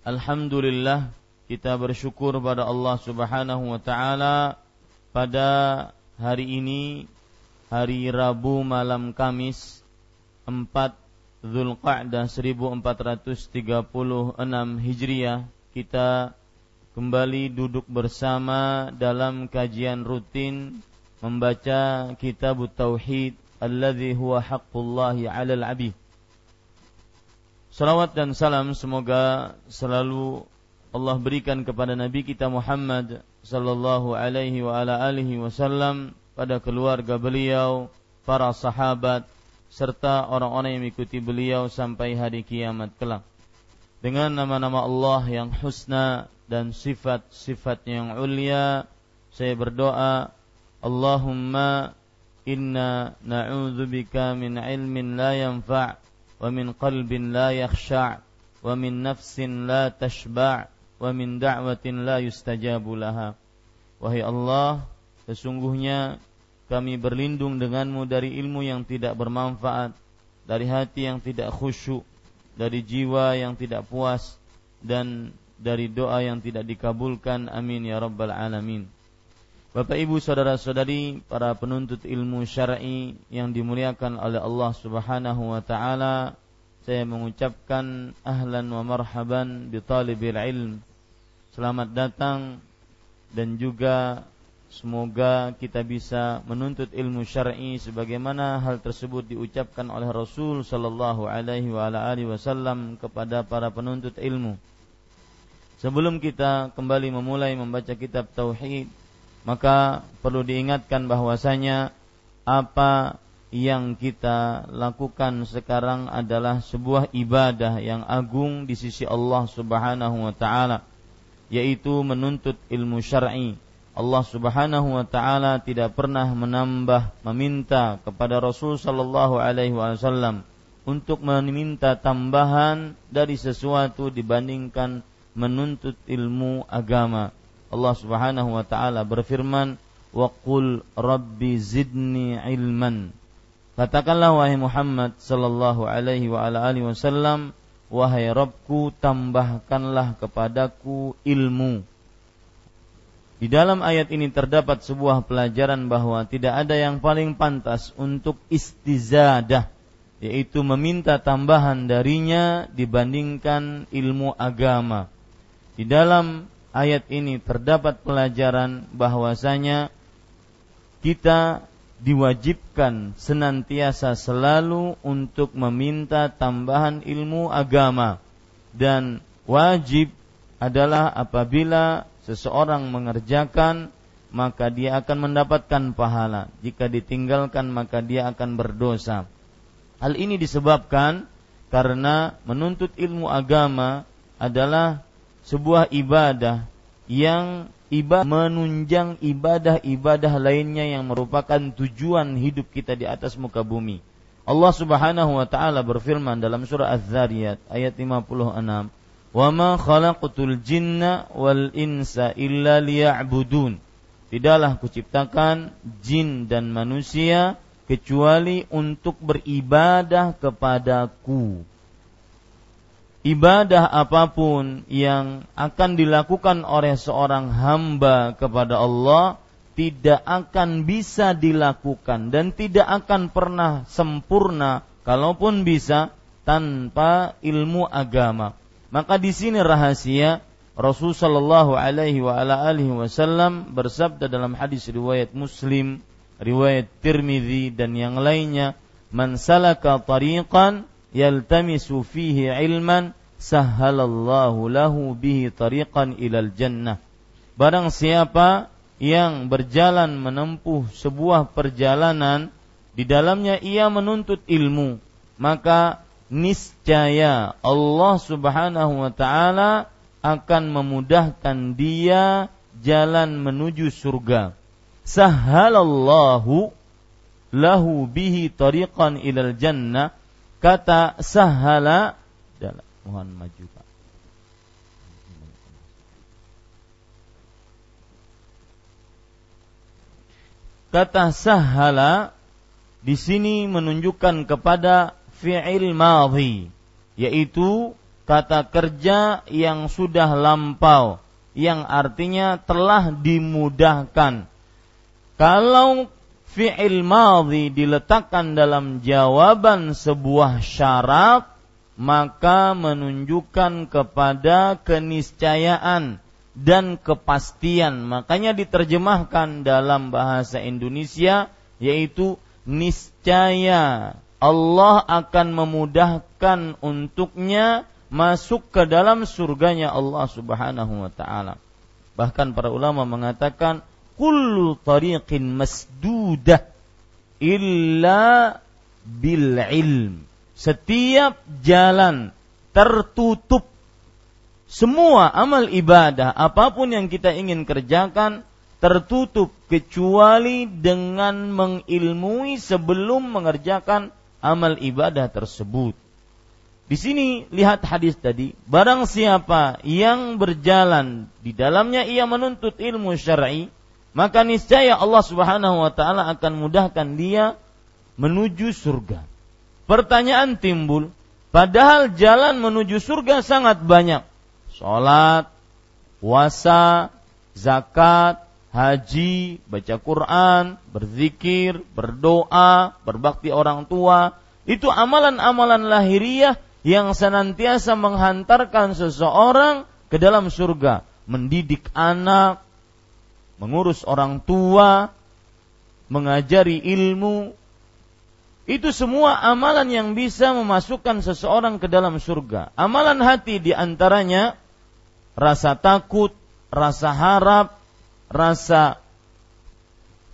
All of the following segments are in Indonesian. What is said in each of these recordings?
Alhamdulillah kita bersyukur pada Allah Subhanahu wa taala. Pada hari ini hari Rabu malam Kamis 4 Zulqa'dah 1436 Hijriah kita kembali duduk bersama dalam kajian rutin membaca kitab tauhid alladzi huwa haqqullahi 'alal 'abid Salawat dan salam semoga selalu Allah berikan kepada Nabi kita Muhammad sallallahu alaihi wa ala alihi wasallam pada keluarga beliau, para sahabat serta orang-orang yang mengikuti beliau sampai hari kiamat kelak. Dengan nama-nama Allah yang husna dan sifat-sifat yang ulia, saya berdoa, Allahumma inna na'udzubika min ilmin la yanfa' ومن قلب لا يخشع ومن نفس لا تشبع ومن دعوة لا يستجاب لها Wahai Allah, sesungguhnya kami berlindung denganmu dari ilmu yang tidak bermanfaat, dari hati yang tidak khusyuk, dari jiwa yang tidak puas, dan dari doa yang tidak dikabulkan. Amin ya rabbal alamin. Bapak Ibu saudara-saudari para penuntut ilmu syar'i yang dimuliakan oleh Allah Subhanahu wa taala, saya mengucapkan ahlan wa marhaban bi talibil ilm. Selamat datang dan juga semoga kita bisa menuntut ilmu syar'i sebagaimana hal tersebut diucapkan oleh Rasul sallallahu alaihi wa alihi wasallam kepada para penuntut ilmu. Sebelum kita kembali memulai membaca kitab tauhid maka perlu diingatkan bahwasanya apa yang kita lakukan sekarang adalah sebuah ibadah yang agung di sisi Allah Subhanahu wa taala yaitu menuntut ilmu syar'i. Allah Subhanahu wa taala tidak pernah menambah meminta kepada Rasul sallallahu alaihi wasallam untuk meminta tambahan dari sesuatu dibandingkan menuntut ilmu agama Allah Subhanahu wa taala berfirman, "Wa qul rabbi zidni ilman." Katakanlah wahai Muhammad sallallahu alaihi wa ala alihi wasallam, wahai Rabbku tambahkanlah kepadaku ilmu. Di dalam ayat ini terdapat sebuah pelajaran bahwa tidak ada yang paling pantas untuk istizadah, yaitu meminta tambahan darinya dibandingkan ilmu agama. Di dalam ayat ini terdapat pelajaran bahwasanya kita diwajibkan senantiasa selalu untuk meminta tambahan ilmu agama dan wajib adalah apabila seseorang mengerjakan maka dia akan mendapatkan pahala. Jika ditinggalkan maka dia akan berdosa. Hal ini disebabkan karena menuntut ilmu agama adalah sebuah ibadah yang ibadah menunjang ibadah-ibadah lainnya yang merupakan tujuan hidup kita di atas muka bumi. Allah Subhanahu wa taala berfirman dalam surah Az-Zariyat ayat 56, "Wa ma khalaqtul jinna wal insa illa liya'budun." Tidaklah kuciptakan jin dan manusia kecuali untuk beribadah kepadaku ibadah apa pun yang akan dilakukan oleh seorang hamba kepada Allah tidak akan bisa dilakukan dan tidak akan pernah sempurna kalaupun bisa tanpa ilmu agama. Maka di sini rahasia Rasul sallallahu alaihi wasallam bersabda dalam hadis riwayat Muslim, riwayat Tirmizi dan yang lainnya, "Man salaka tariqan yaltamisu fihi ilman sahhalallahu lahu bihi tariqan ilal jannah. Barang siapa yang berjalan menempuh sebuah perjalanan di dalamnya ia menuntut ilmu, maka niscaya Allah Subhanahu wa taala akan memudahkan dia jalan menuju surga. Sahhalallahu lahu bihi tariqan ilal jannah Kata sahala mohon maju Pak. Kata sahala di sini menunjukkan kepada fi'il madhi yaitu kata kerja yang sudah lampau yang artinya telah dimudahkan. Kalau fi'il madhi diletakkan dalam jawaban sebuah syarat maka menunjukkan kepada keniscayaan dan kepastian. Makanya diterjemahkan dalam bahasa Indonesia yaitu niscaya Allah akan memudahkan untuknya masuk ke dalam surganya Allah Subhanahu wa taala. Bahkan para ulama mengatakan kullu tariqin masdudah illa bil ilm. Setiap jalan tertutup semua amal ibadah apa pun yang kita ingin kerjakan tertutup kecuali dengan mengilmui sebelum mengerjakan amal ibadah tersebut. Di sini lihat hadis tadi, barang siapa yang berjalan di dalamnya ia menuntut ilmu syar'i, maka niscaya Allah Subhanahu wa taala akan mudahkan dia menuju surga. Pertanyaan timbul, padahal jalan menuju surga sangat banyak. Salat, puasa, zakat, haji, baca Quran, berzikir, berdoa, berbakti orang tua, itu amalan-amalan lahiriah yang senantiasa menghantarkan seseorang ke dalam surga, mendidik anak, mengurus orang tua, mengajari ilmu, itu semua amalan yang bisa memasukkan seseorang ke dalam surga. Amalan hati di antaranya rasa takut, rasa harap, rasa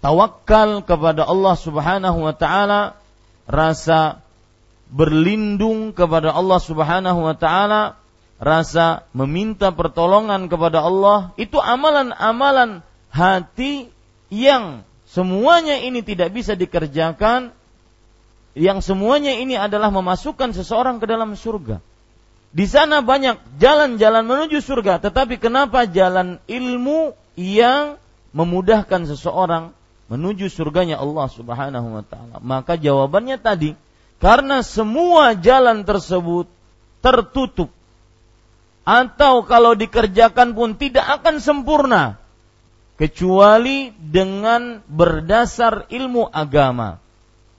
tawakal kepada Allah Subhanahu wa taala, rasa berlindung kepada Allah Subhanahu wa taala, rasa meminta pertolongan kepada Allah, itu amalan-amalan hati yang semuanya ini tidak bisa dikerjakan yang semuanya ini adalah memasukkan seseorang ke dalam surga. Di sana banyak jalan-jalan menuju surga, tetapi kenapa jalan ilmu yang memudahkan seseorang menuju surganya Allah Subhanahu wa taala? Maka jawabannya tadi, karena semua jalan tersebut tertutup atau kalau dikerjakan pun tidak akan sempurna kecuali dengan berdasar ilmu agama.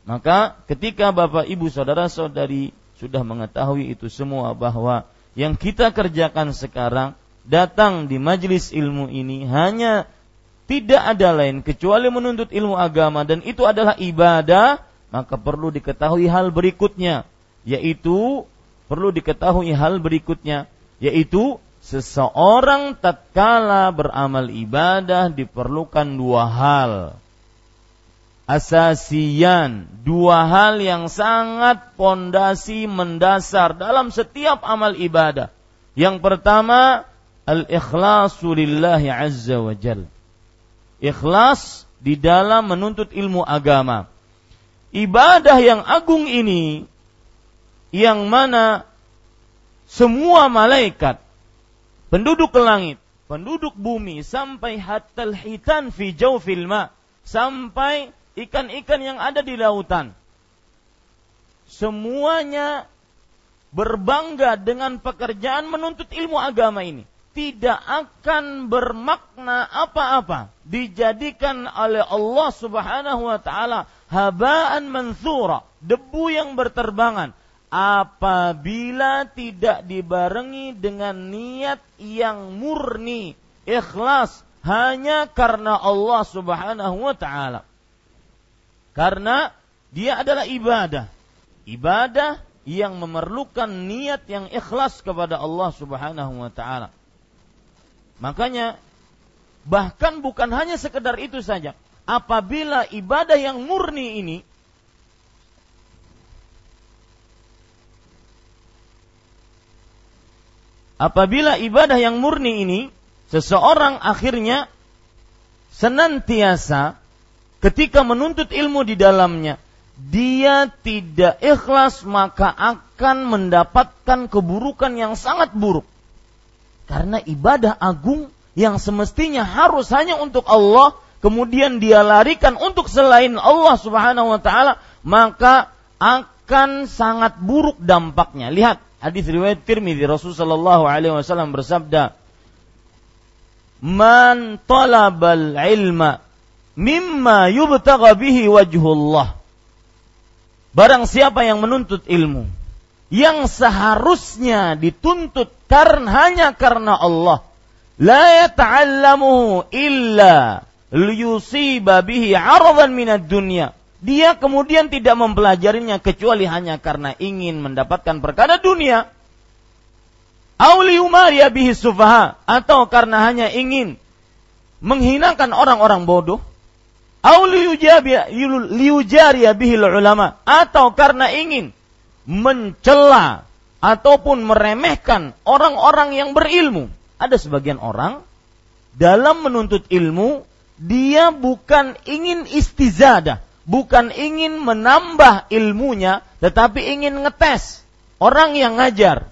Maka ketika Bapak Ibu saudara-saudari sudah mengetahui itu semua bahwa yang kita kerjakan sekarang datang di majelis ilmu ini hanya tidak ada lain kecuali menuntut ilmu agama dan itu adalah ibadah, maka perlu diketahui hal berikutnya yaitu perlu diketahui hal berikutnya yaitu seseorang tatkala beramal ibadah diperlukan dua hal. Asasian, dua hal yang sangat pondasi mendasar dalam setiap amal ibadah. Yang pertama, al-ikhlasu lillahi azza wa jal. Ikhlas di dalam menuntut ilmu agama. Ibadah yang agung ini yang mana semua malaikat penduduk langit, penduduk bumi sampai hatal hitan fi jawfil ma sampai ikan-ikan yang ada di lautan. Semuanya berbangga dengan pekerjaan menuntut ilmu agama ini. Tidak akan bermakna apa-apa dijadikan oleh Allah Subhanahu wa taala habaan mansura debu yang berterbangan apabila tidak dibarengi dengan niat yang murni, ikhlas hanya karena Allah Subhanahu wa taala. Karena dia adalah ibadah. Ibadah yang memerlukan niat yang ikhlas kepada Allah Subhanahu wa taala. Makanya bahkan bukan hanya sekedar itu saja. Apabila ibadah yang murni ini apabila ibadah yang murni ini seseorang akhirnya senantiasa ketika menuntut ilmu di dalamnya dia tidak ikhlas maka akan mendapatkan keburukan yang sangat buruk. Karena ibadah agung yang semestinya harus hanya untuk Allah kemudian dia larikan untuk selain Allah Subhanahu wa taala maka akan sangat buruk dampaknya. Lihat hadis riwayat Tirmidzi Rasul sallallahu alaihi wasallam bersabda Man talabal ilma mimma yubtagha bihi wajhullah. Barang siapa yang menuntut ilmu yang seharusnya dituntut karena hanya karena Allah la yata'allamu illa liyusiba bihi 'aradan minad dunya dia kemudian tidak mempelajarinya kecuali hanya karena ingin mendapatkan perkara dunia. Auliumaria bihi atau karena hanya ingin menghinakan orang-orang bodoh. Auliujaria bihi ulama atau karena ingin mencela ataupun meremehkan orang-orang yang berilmu. Ada sebagian orang dalam menuntut ilmu dia bukan ingin istizadah, bukan ingin menambah ilmunya, tetapi ingin ngetes orang yang ngajar.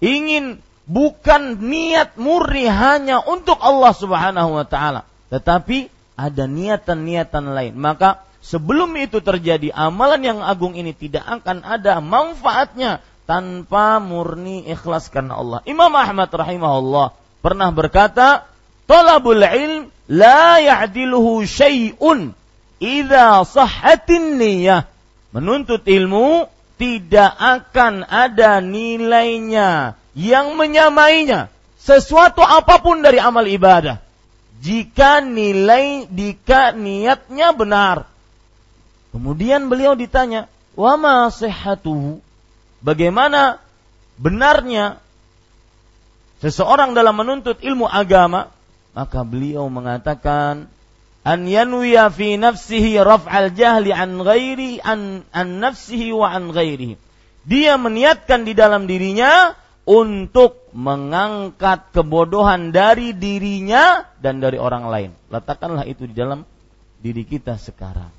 Ingin bukan niat murni hanya untuk Allah Subhanahu wa taala, tetapi ada niatan-niatan lain. Maka sebelum itu terjadi amalan yang agung ini tidak akan ada manfaatnya tanpa murni ikhlas karena Allah. Imam Ahmad rahimahullah pernah berkata, "Talabul ilm la ya'diluhu syai'un idza sahhatin niyah. Menuntut ilmu tidak akan ada nilainya yang menyamainya sesuatu apa pun dari amal ibadah jika nilai jika niatnya benar. Kemudian beliau ditanya, "Wa ma sihhatuhu?" Bagaimana benarnya seseorang dalam menuntut ilmu agama? Maka beliau mengatakan an yanwiya fi nafsihi raf'al jahli an ghairi an, an nafsihi wa an ghairihi. Dia meniatkan di dalam dirinya untuk mengangkat kebodohan dari dirinya dan dari orang lain. Letakkanlah itu di dalam diri kita sekarang.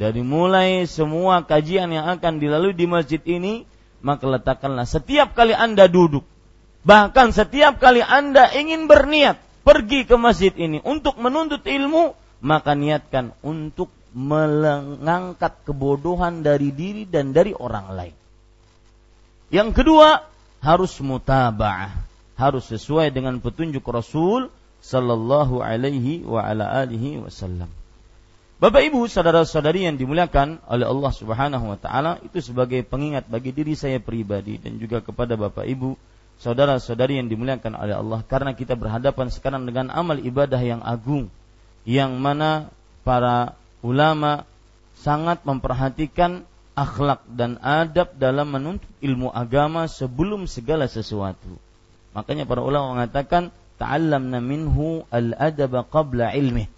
Dari mulai semua kajian yang akan dilalui di masjid ini, maka letakkanlah setiap kali Anda duduk, bahkan setiap kali Anda ingin berniat pergi ke masjid ini untuk menuntut ilmu, maka niatkan untuk mengangkat kebodohan dari diri dan dari orang lain. Yang kedua, harus mutaba'ah, harus sesuai dengan petunjuk Rasul sallallahu alaihi wa ala alihi wasallam. Bapak Ibu, saudara-saudari yang dimuliakan oleh Allah Subhanahu wa taala, itu sebagai pengingat bagi diri saya pribadi dan juga kepada Bapak Ibu saudara-saudari yang dimuliakan oleh Allah karena kita berhadapan sekarang dengan amal ibadah yang agung yang mana para ulama sangat memperhatikan akhlak dan adab dalam menuntut ilmu agama sebelum segala sesuatu. Makanya para ulama mengatakan ta'allamna minhu al-adaba qabla ilmih.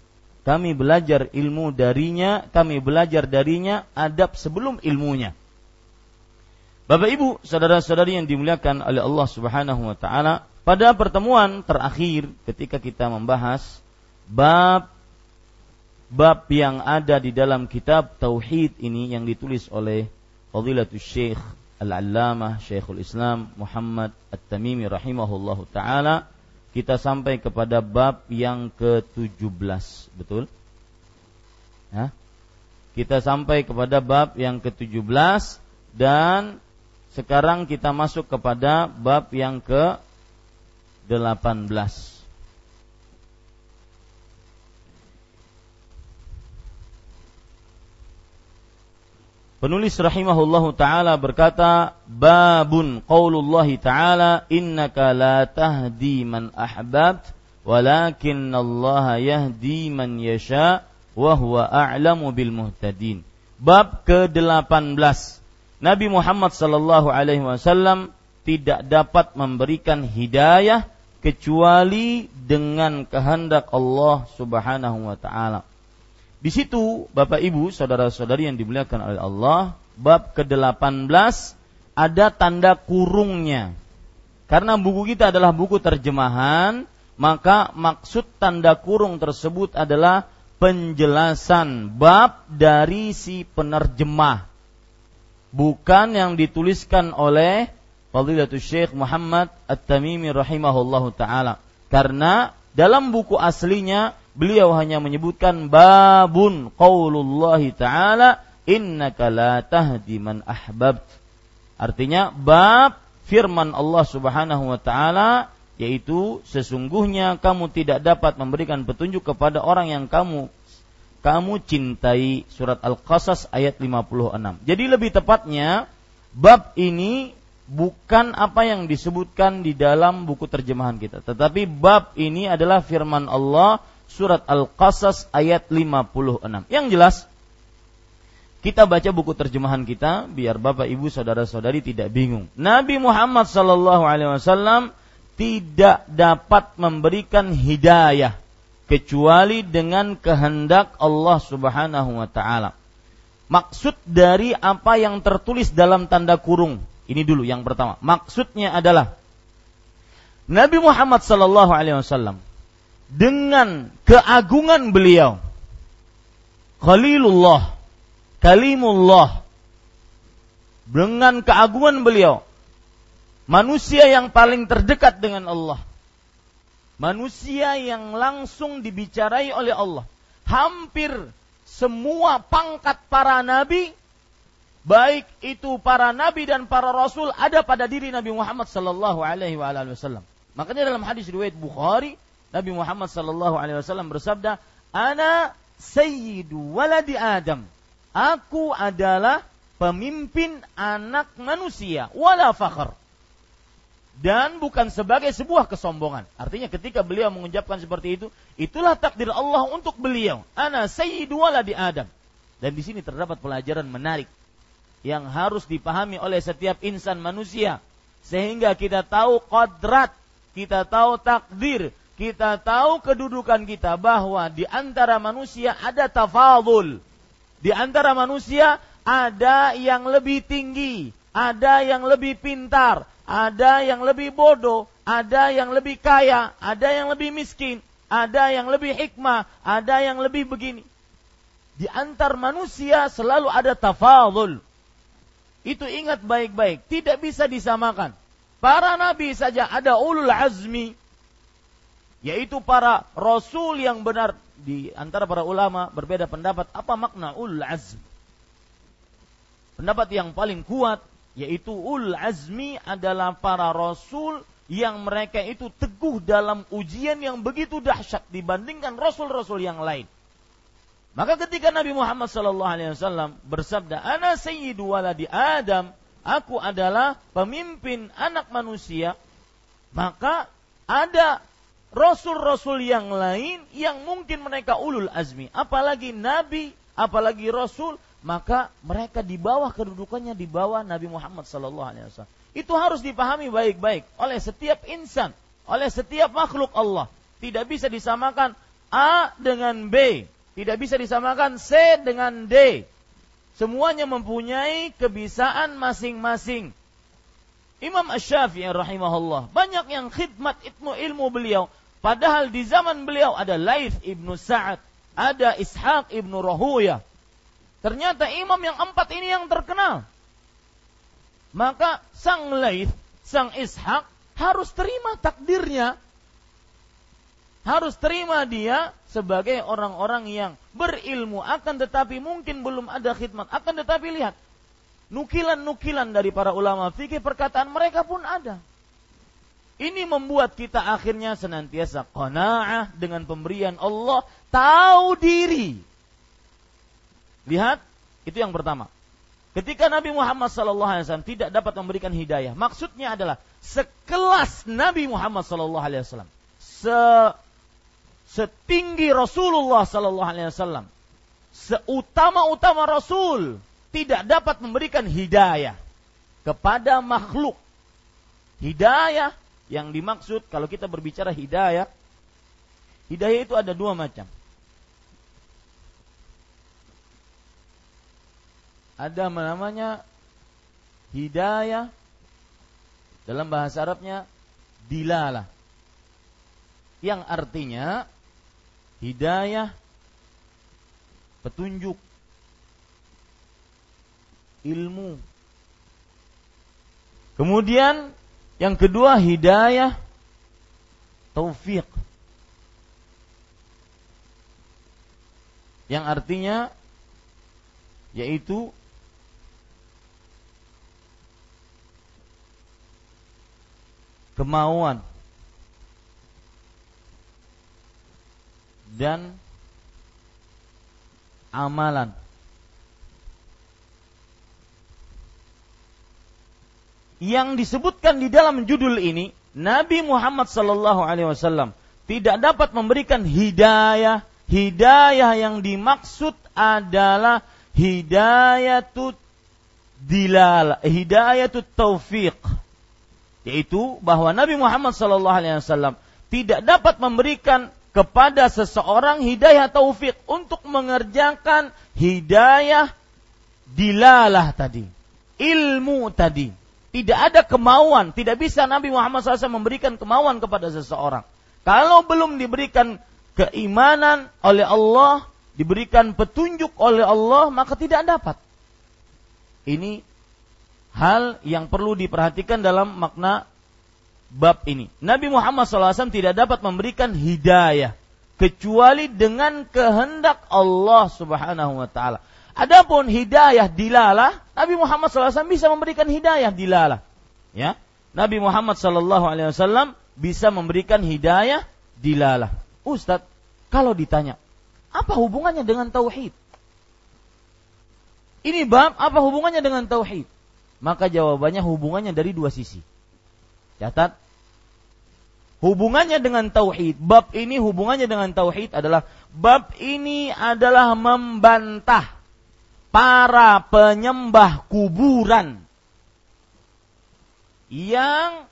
Kami belajar ilmu darinya, kami belajar darinya adab sebelum ilmunya. Bapak Ibu, saudara-saudari yang dimuliakan oleh Allah Subhanahu wa taala, pada pertemuan terakhir ketika kita membahas bab bab yang ada di dalam kitab tauhid ini yang ditulis oleh Fadilatul Syekh Al-Allamah Syekhul Islam Muhammad At-Tamimi rahimahullahu taala. Kita sampai kepada bab yang ke-17 betul? Ya. Kita sampai kepada bab yang ke-17 dan sekarang kita masuk kepada bab yang ke-18 Penulis rahimahullahu taala berkata, "Babun qaulullah taala, innaka la tahdi man ahbabt, walakin Allah yahdi man yasha wa huwa a'lamu bil muhtadin." Bab ke-18. Nabi Muhammad sallallahu alaihi wasallam tidak dapat memberikan hidayah kecuali dengan kehendak Allah Subhanahu wa taala. Di situ Bapak Ibu, saudara-saudari yang dimuliakan oleh Allah, bab ke-18 ada tanda kurungnya. Karena buku kita adalah buku terjemahan, maka maksud tanda kurung tersebut adalah penjelasan bab dari si penerjemah. Bukan yang dituliskan oleh Fadilatul Syekh Muhammad At-Tamimi rahimahullahu taala. Karena dalam buku aslinya beliau hanya menyebutkan babun qaulullahi taala innaka la tahdi man ahbabt. Artinya bab firman Allah Subhanahu wa taala yaitu sesungguhnya kamu tidak dapat memberikan petunjuk kepada orang yang kamu kamu cintai surat Al-Qasas ayat 56. Jadi lebih tepatnya bab ini bukan apa yang disebutkan di dalam buku terjemahan kita, tetapi bab ini adalah firman Allah surat Al-Qasas ayat 56. Yang jelas kita baca buku terjemahan kita biar Bapak Ibu saudara-saudari tidak bingung. Nabi Muhammad sallallahu alaihi wasallam tidak dapat memberikan hidayah kecuali dengan kehendak Allah Subhanahu wa taala. Maksud dari apa yang tertulis dalam tanda kurung ini dulu yang pertama. Maksudnya adalah Nabi Muhammad sallallahu alaihi wasallam dengan keagungan beliau Khalilullah Kalimullah dengan keagungan beliau manusia yang paling terdekat dengan Allah manusia yang langsung dibicarai oleh Allah hampir semua pangkat para nabi baik itu para nabi dan para rasul ada pada diri Nabi Muhammad sallallahu alaihi wasallam. Makanya dalam hadis riwayat Bukhari, Nabi Muhammad sallallahu alaihi wasallam bersabda, "Ana sayyidu waladi Adam." Aku adalah pemimpin anak manusia, wala fakhr. Dan bukan sebagai sebuah kesombongan. Artinya ketika beliau mengucapkan seperti itu, itulah takdir Allah untuk beliau. Ana sayyidu waladi Adam. Dan di sini terdapat pelajaran menarik yang harus dipahami oleh setiap insan manusia sehingga kita tahu kodrat, kita tahu takdir, kita tahu kedudukan kita bahwa di antara manusia ada tafadul. Di antara manusia ada yang lebih tinggi, ada yang lebih pintar, ada yang lebih bodoh, ada yang lebih kaya, ada yang lebih miskin, ada yang lebih hikmah, ada yang lebih begini. Di antar manusia selalu ada tafadul itu ingat baik-baik, tidak bisa disamakan. Para nabi saja ada ulul azmi, yaitu para rasul yang benar di antara para ulama berbeda pendapat apa makna ulul azmi. Pendapat yang paling kuat yaitu ulul azmi adalah para rasul yang mereka itu teguh dalam ujian yang begitu dahsyat dibandingkan rasul-rasul yang lain. Maka ketika Nabi Muhammad sallallahu alaihi wasallam bersabda, "Ana sayyidu waladi Adam," aku adalah pemimpin anak manusia, maka ada rasul-rasul yang lain yang mungkin mereka ulul azmi, apalagi nabi, apalagi rasul maka mereka di bawah kedudukannya di bawah Nabi Muhammad sallallahu alaihi wasallam. Itu harus dipahami baik-baik oleh setiap insan, oleh setiap makhluk Allah. Tidak bisa disamakan A dengan B, tidak bisa disamakan C dengan D. Semuanya mempunyai kebisaan masing-masing. Imam Ash-Syafi'i rahimahullah banyak yang khidmat ilmu ilmu beliau padahal di zaman beliau ada Laith ibnu Sa'ad, ada Ishaq ibnu Rahuyah, Ternyata imam yang empat ini yang terkenal. Maka sang Laith, sang Ishak harus terima takdirnya. Harus terima dia sebagai orang-orang yang berilmu akan tetapi mungkin belum ada khidmat. Akan tetapi lihat, nukilan-nukilan dari para ulama fikih perkataan mereka pun ada. Ini membuat kita akhirnya senantiasa qanaah dengan pemberian Allah, tahu diri Lihat, itu yang pertama. Ketika Nabi Muhammad SAW tidak dapat memberikan hidayah, maksudnya adalah sekelas Nabi Muhammad SAW, se setinggi Rasulullah SAW, seutama-utama Rasul tidak dapat memberikan hidayah kepada makhluk. Hidayah yang dimaksud kalau kita berbicara hidayah, hidayah itu ada dua macam. Ada namanya? Hidayah. Dalam bahasa Arabnya dilalah. Yang artinya hidayah petunjuk ilmu. Kemudian yang kedua hidayah taufik yang artinya yaitu kemauan dan amalan. Yang disebutkan di dalam judul ini, Nabi Muhammad sallallahu alaihi wasallam tidak dapat memberikan hidayah. Hidayah yang dimaksud adalah hidayatut dilal, hidayatut taufiq yaitu bahwa Nabi Muhammad sallallahu alaihi wasallam tidak dapat memberikan kepada seseorang hidayah taufik untuk mengerjakan hidayah dilalah tadi, ilmu tadi. Tidak ada kemauan, tidak bisa Nabi Muhammad SAW memberikan kemauan kepada seseorang. Kalau belum diberikan keimanan oleh Allah, diberikan petunjuk oleh Allah, maka tidak dapat. Ini hal yang perlu diperhatikan dalam makna bab ini. Nabi Muhammad SAW tidak dapat memberikan hidayah kecuali dengan kehendak Allah Subhanahu wa taala. Adapun hidayah dilalah, Nabi Muhammad SAW bisa memberikan hidayah dilalah. Ya. Nabi Muhammad SAW bisa memberikan hidayah dilalah. Ustadz, kalau ditanya, apa hubungannya dengan tauhid? Ini bab apa hubungannya dengan tauhid? Maka jawabannya hubungannya dari dua sisi. Catat. Hubungannya dengan tauhid. Bab ini hubungannya dengan tauhid adalah bab ini adalah membantah para penyembah kuburan yang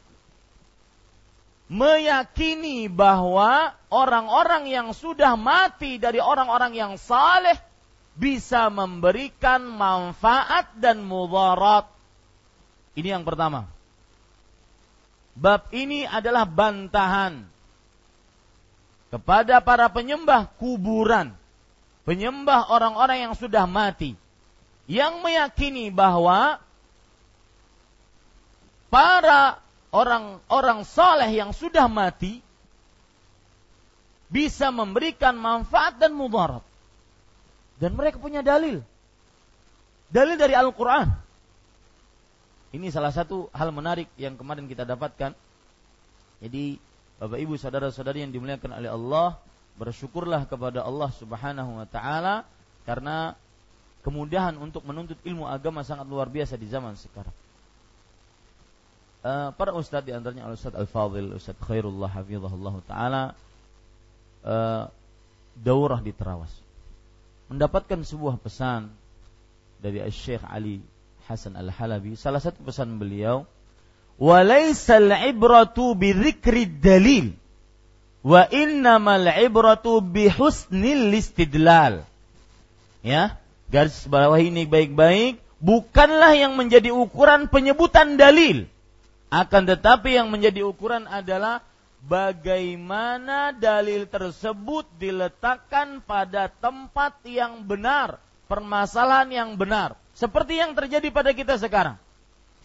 meyakini bahwa orang-orang yang sudah mati dari orang-orang yang saleh bisa memberikan manfaat dan mudarat ini yang pertama. Bab ini adalah bantahan kepada para penyembah kuburan, penyembah orang-orang yang sudah mati, yang meyakini bahwa para orang-orang soleh yang sudah mati bisa memberikan manfaat dan mudarat. Dan mereka punya dalil. Dalil dari Al-Quran. Ini salah satu hal menarik yang kemarin kita dapatkan. Jadi Bapak Ibu saudara-saudari yang dimuliakan oleh Allah, bersyukurlah kepada Allah Subhanahu wa taala karena kemudahan untuk menuntut ilmu agama sangat luar biasa di zaman sekarang. Uh, para ustadz di antaranya Ustadz Al-Fadhil, Ustadz Khairullah hafizahullah taala uh, daurah di Terawas. Mendapatkan sebuah pesan dari Syekh Ali Hasan Al-Halabi, salah satu pesan beliau, "Walaisal ibratu bi dalil, wa innamal ibratu bi husnil istidlal." Ya, garis bawah ini baik-baik, bukanlah yang menjadi ukuran penyebutan dalil. Akan tetapi yang menjadi ukuran adalah bagaimana dalil tersebut diletakkan pada tempat yang benar, permasalahan yang benar. Seperti yang terjadi pada kita sekarang.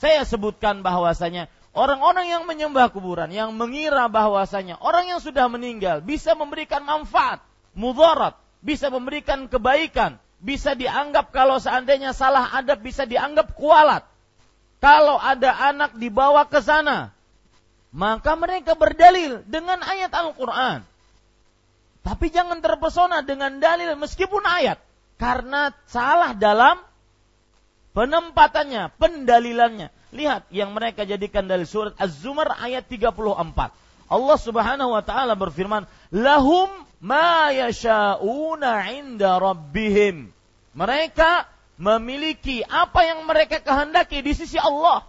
Saya sebutkan bahwasanya orang-orang yang menyembah kuburan, yang mengira bahwasanya orang yang sudah meninggal bisa memberikan manfaat, mudarat, bisa memberikan kebaikan, bisa dianggap kalau seandainya salah adab bisa dianggap kualat. Kalau ada anak dibawa ke sana, maka mereka berdalil dengan ayat Al-Quran. Tapi jangan terpesona dengan dalil meskipun ayat. Karena salah dalam penempatannya, pendalilannya. Lihat yang mereka jadikan dari surat Az-Zumar ayat 34. Allah Subhanahu wa taala berfirman, "Lahum ma yasha'una 'inda rabbihim." Mereka memiliki apa yang mereka kehendaki di sisi Allah.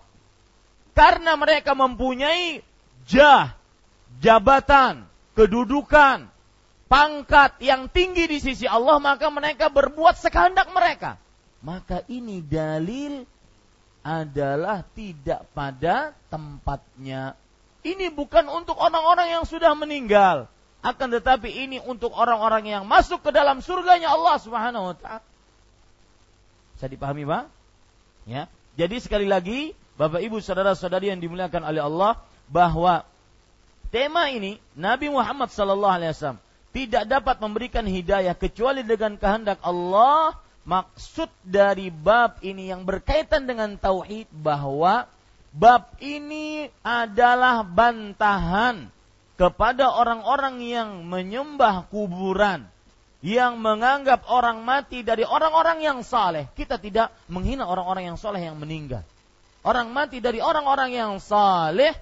Karena mereka mempunyai jah, jabatan, kedudukan, pangkat yang tinggi di sisi Allah, maka mereka berbuat sekehendak mereka maka ini dalil adalah tidak pada tempatnya. Ini bukan untuk orang-orang yang sudah meninggal, akan tetapi ini untuk orang-orang yang masuk ke dalam surganya Allah Subhanahu wa taala. Bisa dipahami, Pak? Ya. Jadi sekali lagi, Bapak Ibu saudara-saudari yang dimuliakan oleh Allah, bahwa tema ini Nabi Muhammad sallallahu alaihi wasallam tidak dapat memberikan hidayah kecuali dengan kehendak Allah maksud dari bab ini yang berkaitan dengan tauhid bahwa bab ini adalah bantahan kepada orang-orang yang menyembah kuburan yang menganggap orang mati dari orang-orang yang saleh. Kita tidak menghina orang-orang yang saleh yang meninggal. Orang mati dari orang-orang yang saleh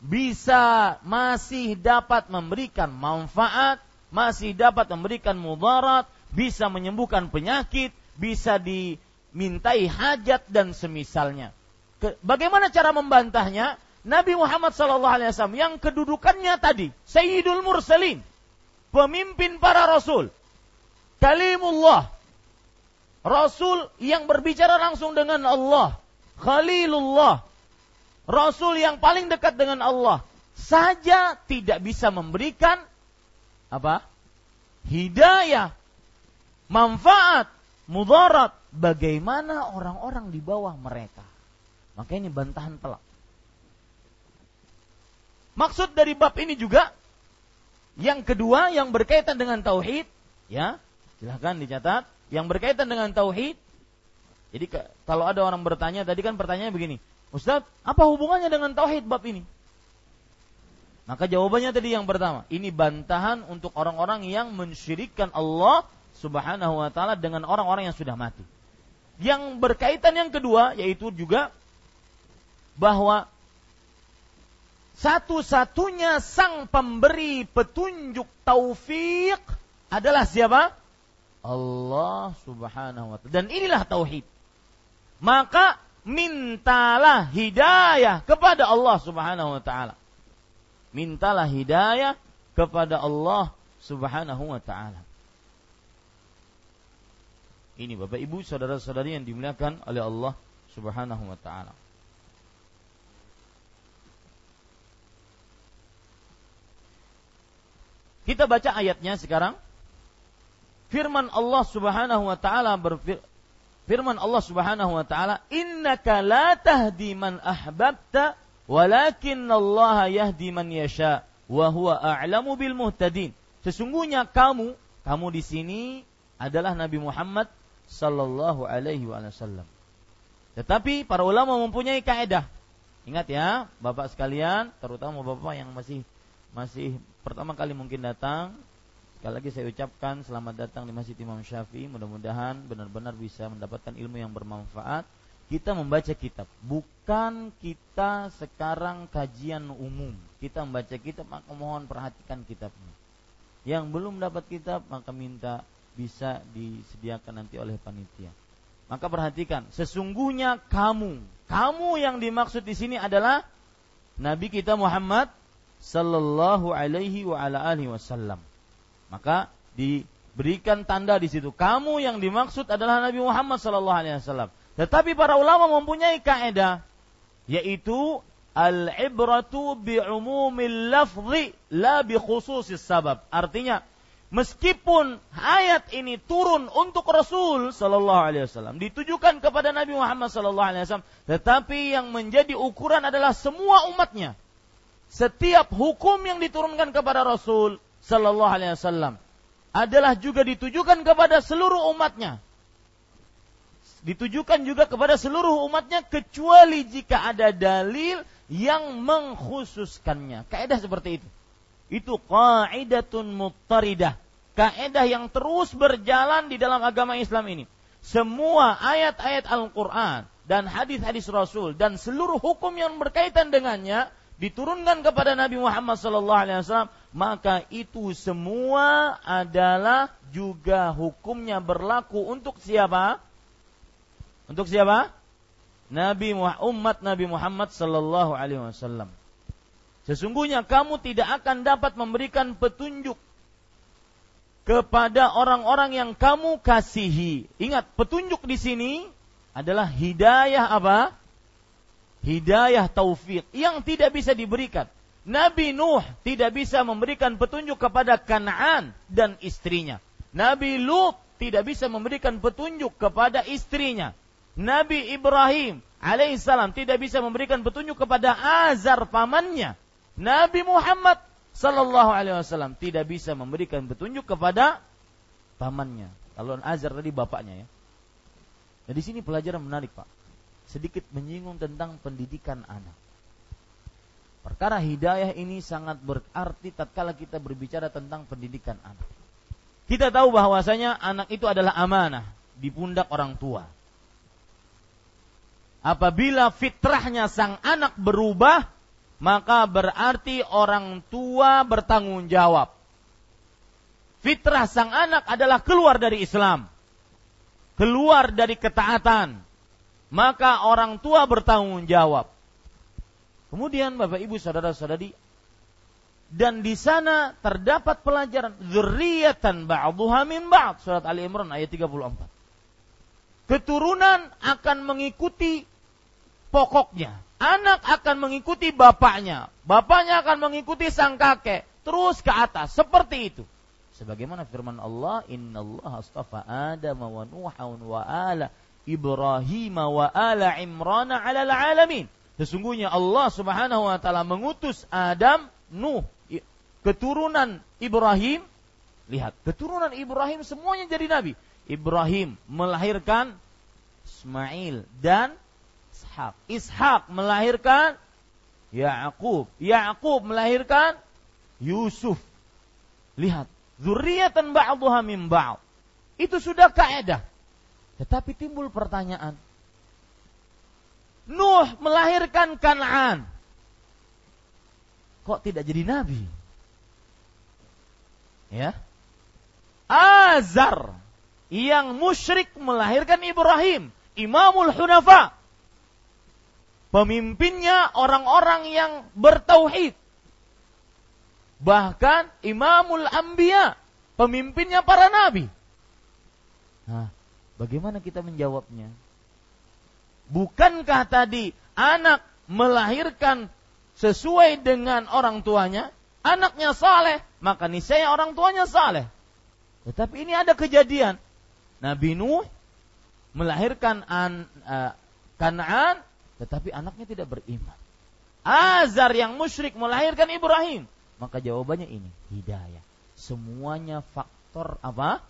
bisa masih dapat memberikan manfaat, masih dapat memberikan mudarat, bisa menyembuhkan penyakit, bisa dimintai hajat dan semisalnya. Bagaimana cara membantahnya? Nabi Muhammad SAW yang kedudukannya tadi, Sayyidul Mursalin, pemimpin para rasul, Kalimullah, Rasul yang berbicara langsung dengan Allah, Khalilullah, Rasul yang paling dekat dengan Allah, saja tidak bisa memberikan apa? Hidayah manfaat, mudarat, bagaimana orang-orang di bawah mereka. Maka ini bantahan telak. Maksud dari bab ini juga yang kedua yang berkaitan dengan tauhid, ya, silahkan dicatat. Yang berkaitan dengan tauhid, jadi kalau ada orang bertanya tadi kan pertanyaannya begini, Ustaz, apa hubungannya dengan tauhid bab ini? Maka jawabannya tadi yang pertama, ini bantahan untuk orang-orang yang mensyirikkan Allah Subhanahu wa taala dengan orang-orang yang sudah mati. Yang berkaitan yang kedua yaitu juga bahwa satu-satunya sang pemberi petunjuk taufik adalah siapa? Allah Subhanahu wa taala. Dan inilah tauhid. Maka mintalah hidayah kepada Allah Subhanahu wa taala. Mintalah hidayah kepada Allah Subhanahu wa taala. Ini Bapak Ibu, saudara-saudari yang dimuliakan oleh Allah Subhanahu wa taala. Kita baca ayatnya sekarang. Firman Allah Subhanahu wa taala firman Allah Subhanahu wa taala, "Innaka la tahdi man ahbabta, walakin Allah yahdi man yasha, wa huwa a'lamu bil muhtadin." Sesungguhnya kamu, kamu di sini adalah Nabi Muhammad sallallahu alaihi wasallam. Tetapi para ulama mempunyai kaidah. Ingat ya, Bapak sekalian, terutama Bapak yang masih masih pertama kali mungkin datang, sekali lagi saya ucapkan selamat datang di Masjid Imam Syafi'i. Mudah-mudahan benar-benar bisa mendapatkan ilmu yang bermanfaat. Kita membaca kitab, bukan kita sekarang kajian umum. Kita membaca kitab, maka mohon perhatikan kitabnya. Yang belum dapat kitab, maka minta bisa disediakan nanti oleh panitia. Maka perhatikan, sesungguhnya kamu, kamu yang dimaksud di sini adalah Nabi kita Muhammad sallallahu alaihi wa ala alihi wasallam. Maka diberikan tanda di situ. Kamu yang dimaksud adalah Nabi Muhammad sallallahu alaihi wasallam. Tetapi para ulama mempunyai kaidah yaitu al-ibratu bi umumil lafzi la bi khususis sabab. Artinya meskipun ayat ini turun untuk Rasul Sallallahu Alaihi Wasallam, ditujukan kepada Nabi Muhammad Sallallahu Alaihi Wasallam, tetapi yang menjadi ukuran adalah semua umatnya. Setiap hukum yang diturunkan kepada Rasul Sallallahu Alaihi Wasallam adalah juga ditujukan kepada seluruh umatnya. Ditujukan juga kepada seluruh umatnya kecuali jika ada dalil yang mengkhususkannya. Kaidah seperti itu. Itu kaidatun muttaridah. Kaidah yang terus berjalan di dalam agama Islam ini. Semua ayat-ayat Al-Quran dan hadis-hadis Rasul dan seluruh hukum yang berkaitan dengannya diturunkan kepada Nabi Muhammad SAW, maka itu semua adalah juga hukumnya berlaku untuk siapa? Untuk siapa? Nabi umat Nabi Muhammad sallallahu alaihi wasallam. Sesungguhnya kamu tidak akan dapat memberikan petunjuk kepada orang-orang yang kamu kasihi. Ingat, petunjuk di sini adalah hidayah apa? Hidayah taufik yang tidak bisa diberikan. Nabi Nuh tidak bisa memberikan petunjuk kepada Kanaan dan istrinya. Nabi Lut tidak bisa memberikan petunjuk kepada istrinya. Nabi Ibrahim alaihissalam tidak bisa memberikan petunjuk kepada Azar pamannya. Nabi Muhammad Sallallahu Alaihi Wasallam tidak bisa memberikan petunjuk kepada pamannya. Kalau Azar tadi bapaknya ya. Nah di sini pelajaran menarik pak. Sedikit menyinggung tentang pendidikan anak. Perkara hidayah ini sangat berarti tatkala kita berbicara tentang pendidikan anak. Kita tahu bahwasanya anak itu adalah amanah di pundak orang tua. Apabila fitrahnya sang anak berubah, maka berarti orang tua bertanggung jawab. Fitrah sang anak adalah keluar dari Islam, keluar dari ketaatan, maka orang tua bertanggung jawab. Kemudian Bapak Ibu saudara-saudari dan di sana terdapat pelajaran zurriyatan ba'dhuha min ba'd surat Ali Imran ayat 34. Keturunan akan mengikuti pokoknya Anak akan mengikuti bapaknya, bapaknya akan mengikuti sang kakek, terus ke atas seperti itu. Sebagaimana firman Allah, Inna Allah astafa Adam wa Nuhan wa ala Ibrahim wa ala Imran ala alamin. Sesungguhnya Allah Subhanahu wa taala mengutus Adam, Nuh, keturunan Ibrahim. Lihat, keturunan Ibrahim semuanya jadi nabi. Ibrahim melahirkan Ismail dan Ishak. Ishak melahirkan Ya'qub. Ya'qub melahirkan Yusuf. Lihat, zurriyatan ba'dhuha min ba'd. Itu sudah kaedah. Tetapi timbul pertanyaan. Nuh melahirkan Kan'an. Kok tidak jadi nabi? Ya. Azar yang musyrik melahirkan Ibrahim, Imamul Hunafa pemimpinnya orang-orang yang bertauhid. Bahkan Imamul Anbiya, pemimpinnya para nabi. Nah, bagaimana kita menjawabnya? Bukankah tadi anak melahirkan sesuai dengan orang tuanya, anaknya saleh, maka niscaya orang tuanya saleh. Tetapi ini ada kejadian. Nabi Nuh melahirkan an, uh, Kanaan tetapi anaknya tidak beriman. Azar yang musyrik melahirkan Ibrahim. Maka jawabannya ini, hidayah. Semuanya faktor apa?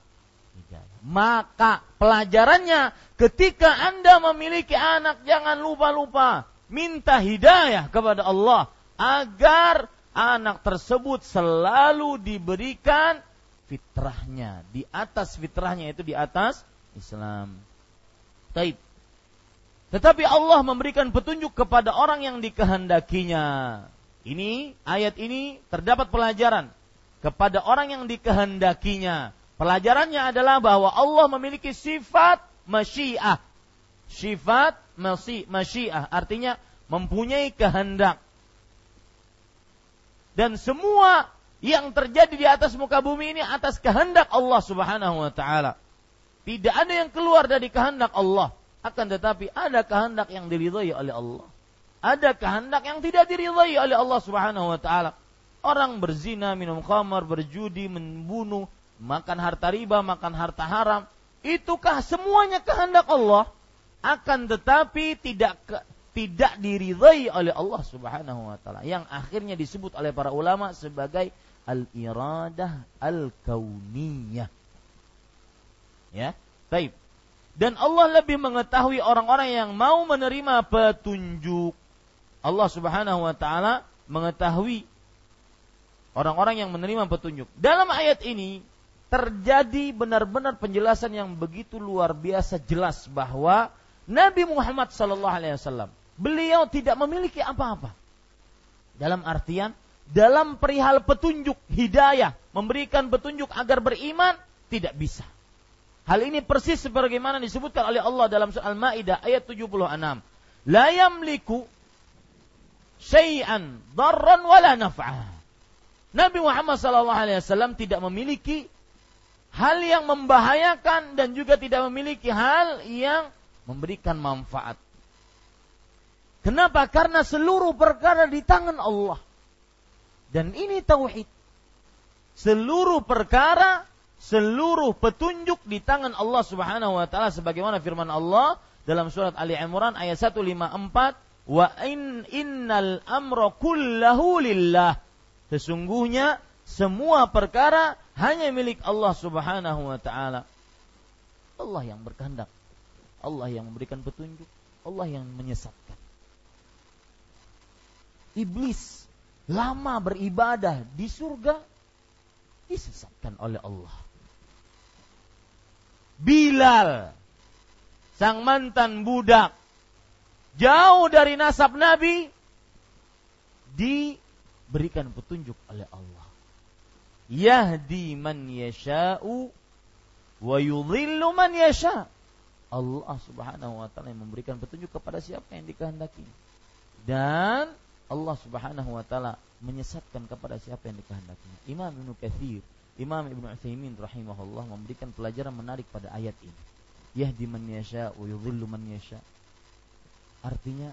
Hidayah. Maka pelajarannya ketika Anda memiliki anak jangan lupa-lupa minta hidayah kepada Allah agar anak tersebut selalu diberikan fitrahnya di atas fitrahnya itu di atas Islam. Taib. Tetapi Allah memberikan petunjuk kepada orang yang dikehendakinya. Ini ayat ini terdapat pelajaran kepada orang yang dikehendakinya. Pelajarannya adalah bahwa Allah memiliki sifat masyiah, sifat masyiah artinya mempunyai kehendak. Dan semua yang terjadi di atas muka bumi ini atas kehendak Allah Subhanahu wa taala. Tidak ada yang keluar dari kehendak Allah. Akan tetapi ada kehendak yang diridhai oleh Allah. Ada kehendak yang tidak diridhai oleh Allah Subhanahu wa taala. Orang berzina, minum khamar, berjudi, membunuh, makan harta riba, makan harta haram, itukah semuanya kehendak Allah? Akan tetapi tidak ke, tidak diridhai oleh Allah Subhanahu wa taala yang akhirnya disebut oleh para ulama sebagai al-iradah al-kauniyah. Ya, baik. Dan Allah lebih mengetahui orang-orang yang mau menerima petunjuk. Allah Subhanahu wa taala mengetahui orang-orang yang menerima petunjuk. Dalam ayat ini terjadi benar-benar penjelasan yang begitu luar biasa jelas bahwa Nabi Muhammad sallallahu alaihi wasallam beliau tidak memiliki apa-apa. Dalam artian dalam perihal petunjuk hidayah, memberikan petunjuk agar beriman tidak bisa. Hal ini persis sebagaimana disebutkan oleh Allah dalam surah Al-Maidah ayat 76. La yamliku syai'an darran wala naf'a. Nabi Muhammad sallallahu alaihi wasallam tidak memiliki hal yang membahayakan dan juga tidak memiliki hal yang memberikan manfaat. Kenapa? Karena seluruh perkara di tangan Allah. Dan ini tauhid. Seluruh perkara, seluruh petunjuk di tangan Allah Subhanahu wa taala sebagaimana firman Allah dalam surat Ali Imran ayat 154, "Wa in innal amra kullahu lillah." Sesungguhnya semua perkara hanya milik Allah Subhanahu wa taala. Allah yang berkehendak. Allah yang memberikan petunjuk, Allah yang menyesatkan. Iblis lama beribadah di surga disesatkan oleh Allah. Bilal sang mantan budak jauh dari nasab Nabi diberikan petunjuk oleh Allah. Yahdi man yasha'u wa yudhillu man yasha'. Allah Subhanahu wa taala yang memberikan petunjuk kepada siapa yang dikehendaki. Dan Allah Subhanahu wa taala menyesatkan kepada siapa yang dikehendakinya. Imam Ibnu Katsir, Imam Ibnu Utsaimin rahimahullah memberikan pelajaran menarik pada ayat ini. Yahdi man yasha wa yudhillu man yasha. Artinya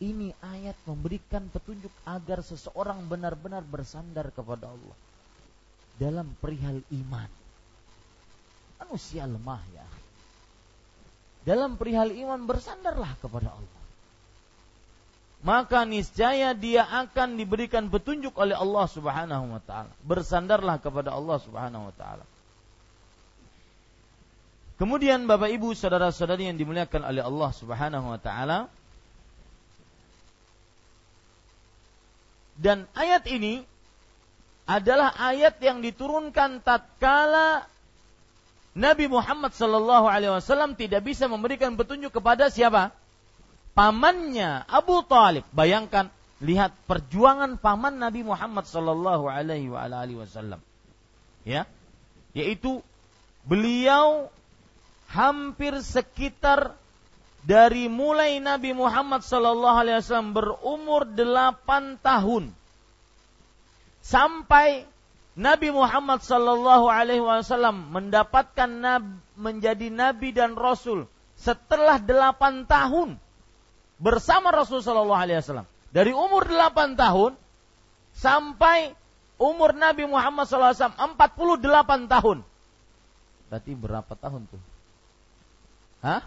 ini ayat memberikan petunjuk agar seseorang benar-benar bersandar kepada Allah dalam perihal iman. Manusia lemah ya dalam perihal iman bersandarlah kepada Allah. Maka niscaya dia akan diberikan petunjuk oleh Allah Subhanahu wa taala. Bersandarlah kepada Allah Subhanahu wa taala. Kemudian Bapak Ibu saudara-saudari yang dimuliakan oleh Allah Subhanahu wa taala dan ayat ini adalah ayat yang diturunkan tatkala Nabi Muhammad Shallallahu Alaihi Wasallam tidak bisa memberikan petunjuk kepada siapa? Pamannya Abu Talib. Bayangkan, lihat perjuangan paman Nabi Muhammad Shallallahu Alaihi Wasallam. Ya, yaitu beliau hampir sekitar dari mulai Nabi Muhammad Shallallahu Alaihi Wasallam berumur 8 tahun sampai Nabi Muhammad sallallahu alaihi wasallam mendapatkan nab, menjadi nabi dan rasul setelah delapan tahun bersama Rasul sallallahu alaihi wasallam. Dari umur delapan tahun sampai umur Nabi Muhammad sallallahu wasallam 48 tahun. Berarti berapa tahun tuh? Hah?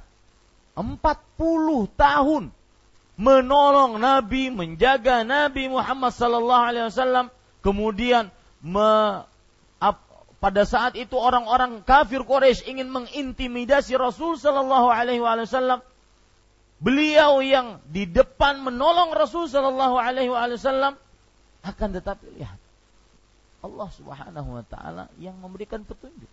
40 tahun menolong Nabi, menjaga Nabi Muhammad sallallahu alaihi wasallam, kemudian me, pada saat itu orang-orang kafir Quraisy ingin mengintimidasi Rasul Shallallahu Alaihi Wasallam. Beliau yang di depan menolong Rasul Shallallahu Alaihi Wasallam akan tetapi lihat Allah Subhanahu Wa Taala yang memberikan petunjuk.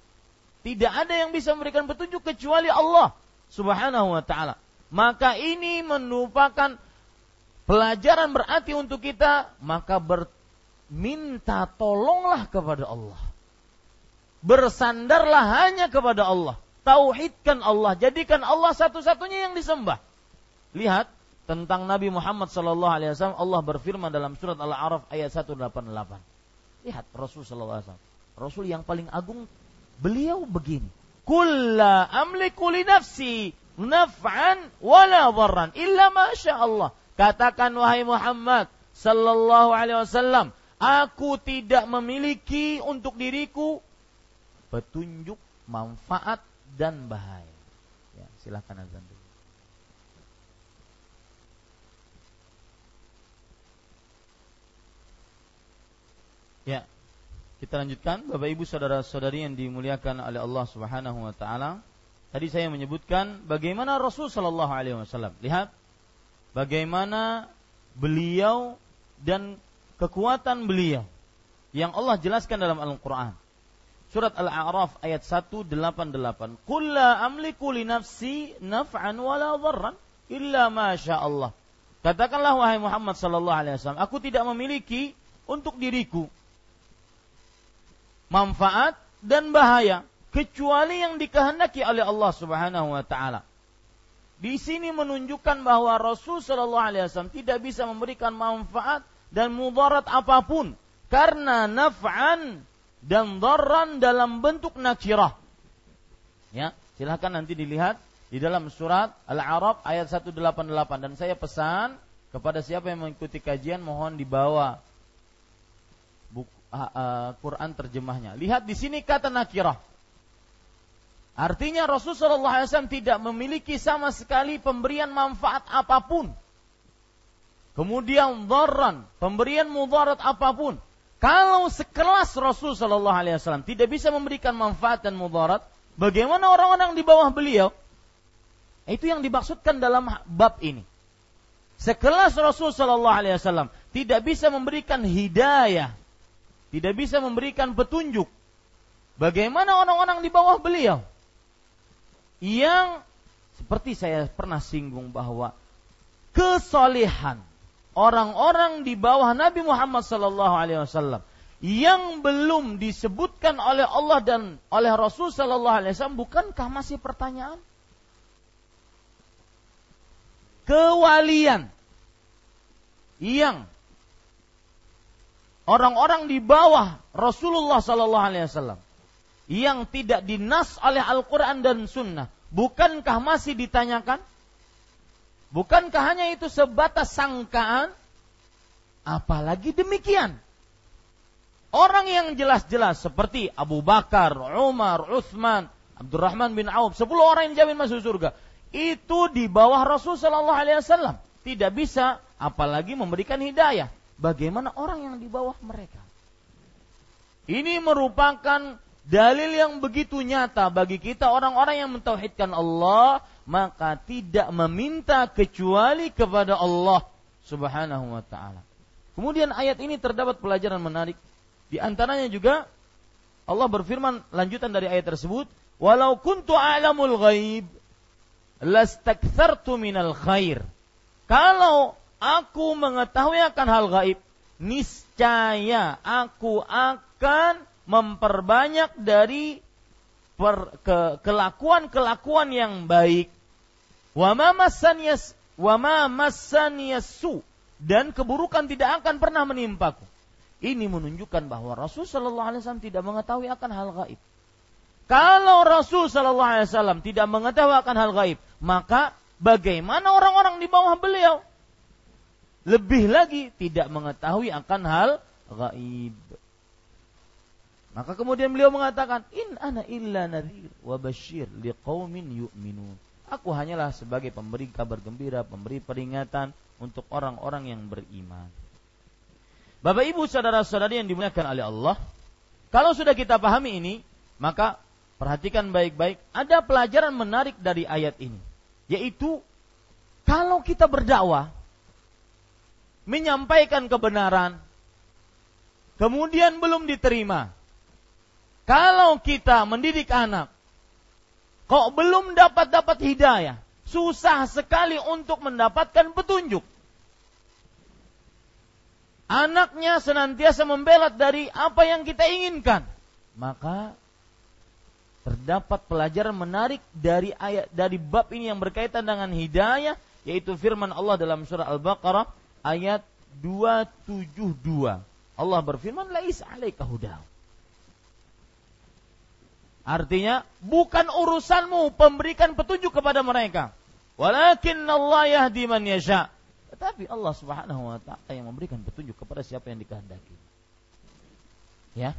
Tidak ada yang bisa memberikan petunjuk kecuali Allah Subhanahu Wa Taala. Maka ini merupakan pelajaran berarti untuk kita maka ber, minta tolonglah kepada Allah. Bersandarlah hanya kepada Allah. tauhidkan Allah, jadikan Allah satu-satunya yang disembah. Lihat tentang Nabi Muhammad sallallahu alaihi wasallam Allah berfirman dalam surat Al-A'raf ayat 188. Lihat Rasul sallallahu alaihi wasallam. Rasul yang paling agung beliau begini. Kulla amliku li nafsi naf'an wala dharran illa ma Allah. Katakan wahai Muhammad sallallahu alaihi wasallam, aku tidak memiliki untuk diriku petunjuk, manfaat dan bahaya. Ya, silakan azan Ya, kita lanjutkan Bapak Ibu saudara-saudari yang dimuliakan oleh Allah Subhanahu wa taala. Tadi saya menyebutkan bagaimana Rasul sallallahu alaihi wasallam. Lihat bagaimana beliau dan kekuatan beliau yang Allah jelaskan dalam Al-Qur'an. Surat Al-A'raf ayat 188. Qul la amliku li nafsi naf'an wala dharran illa ma Allah. Katakanlah wahai Muhammad sallallahu alaihi wasallam, aku tidak memiliki untuk diriku manfaat dan bahaya kecuali yang dikehendaki oleh Allah Subhanahu wa taala. Di sini menunjukkan bahwa Rasul sallallahu alaihi wasallam tidak bisa memberikan manfaat dan mudarat apa pun karena naf'an dan darran dalam bentuk nakirah. Ya, silahkan nanti dilihat di dalam surat Al-Arab ayat 188 dan saya pesan kepada siapa yang mengikuti kajian mohon dibawa uh, uh, Quran terjemahnya. Lihat di sini kata nakirah. Artinya Rasulullah SAW tidak memiliki sama sekali pemberian manfaat apa pun. Kemudian dharran, pemberian mudarat apa pun. Kalau sekelas Rasul Shallallahu Alaihi Wasallam tidak bisa memberikan manfaat dan mudarat, bagaimana orang-orang di bawah beliau? Itu yang dimaksudkan dalam bab ini. Sekelas Rasul Shallallahu Alaihi Wasallam tidak bisa memberikan hidayah, tidak bisa memberikan petunjuk. Bagaimana orang-orang di bawah beliau? Yang seperti saya pernah singgung bahwa kesolehan orang-orang di bawah Nabi Muhammad wasallam yang belum disebutkan oleh Allah dan oleh Rasul wasallam bukankah masih pertanyaan? Kewalian yang orang-orang di bawah Rasulullah sallallahu alaihi wasallam yang tidak dinas oleh Al-Qur'an dan sunnah, bukankah masih ditanyakan? Bukankah hanya itu sebatas sangkaan? Apalagi demikian. Orang yang jelas-jelas seperti Abu Bakar, Umar, Uthman, Abdurrahman bin Auf, sepuluh orang yang jamin masuk surga. Itu di bawah Rasul Shallallahu Alaihi Wasallam. Tidak bisa, apalagi memberikan hidayah. Bagaimana orang yang di bawah mereka? Ini merupakan dalil yang begitu nyata bagi kita orang-orang yang mentauhidkan Allah maka tidak meminta kecuali kepada Allah Subhanahu wa taala. Kemudian ayat ini terdapat pelajaran menarik. Di antaranya juga Allah berfirman lanjutan dari ayat tersebut, "Walau kuntu a'lamul ghaib lastakthartu minal khair." Kalau aku mengetahui akan hal gaib, niscaya aku akan memperbanyak dari kelakuan-kelakuan yang baik Wama dan keburukan tidak akan pernah menimpaku. Ini menunjukkan bahwa Rasul Shallallahu Alaihi Wasallam tidak mengetahui akan hal gaib. Kalau Rasul Shallallahu Alaihi Wasallam tidak mengetahui akan hal gaib, maka bagaimana orang-orang di bawah beliau? Lebih lagi tidak mengetahui akan hal gaib. Maka kemudian beliau mengatakan, In ana illa nadhir wa bashir liqaumin yu'minun. Aku hanyalah sebagai pemberi kabar gembira, pemberi peringatan untuk orang-orang yang beriman. Bapak Ibu saudara-saudari yang dimuliakan oleh Allah, kalau sudah kita pahami ini, maka perhatikan baik-baik, ada pelajaran menarik dari ayat ini, yaitu kalau kita berdakwah, menyampaikan kebenaran, kemudian belum diterima. Kalau kita mendidik anak, kok belum dapat dapat hidayah, susah sekali untuk mendapatkan petunjuk. Anaknya senantiasa membelat dari apa yang kita inginkan, maka terdapat pelajaran menarik dari ayat dari bab ini yang berkaitan dengan hidayah yaitu firman Allah dalam surah Al-Baqarah ayat 272. Allah berfirman laisa 'alaika. Artinya bukan urusanmu pemberikan petunjuk kepada mereka. Walakin Allah yahdi man yasha. Tetapi Allah Subhanahu wa taala yang memberikan petunjuk kepada siapa yang dikehendaki. Ya.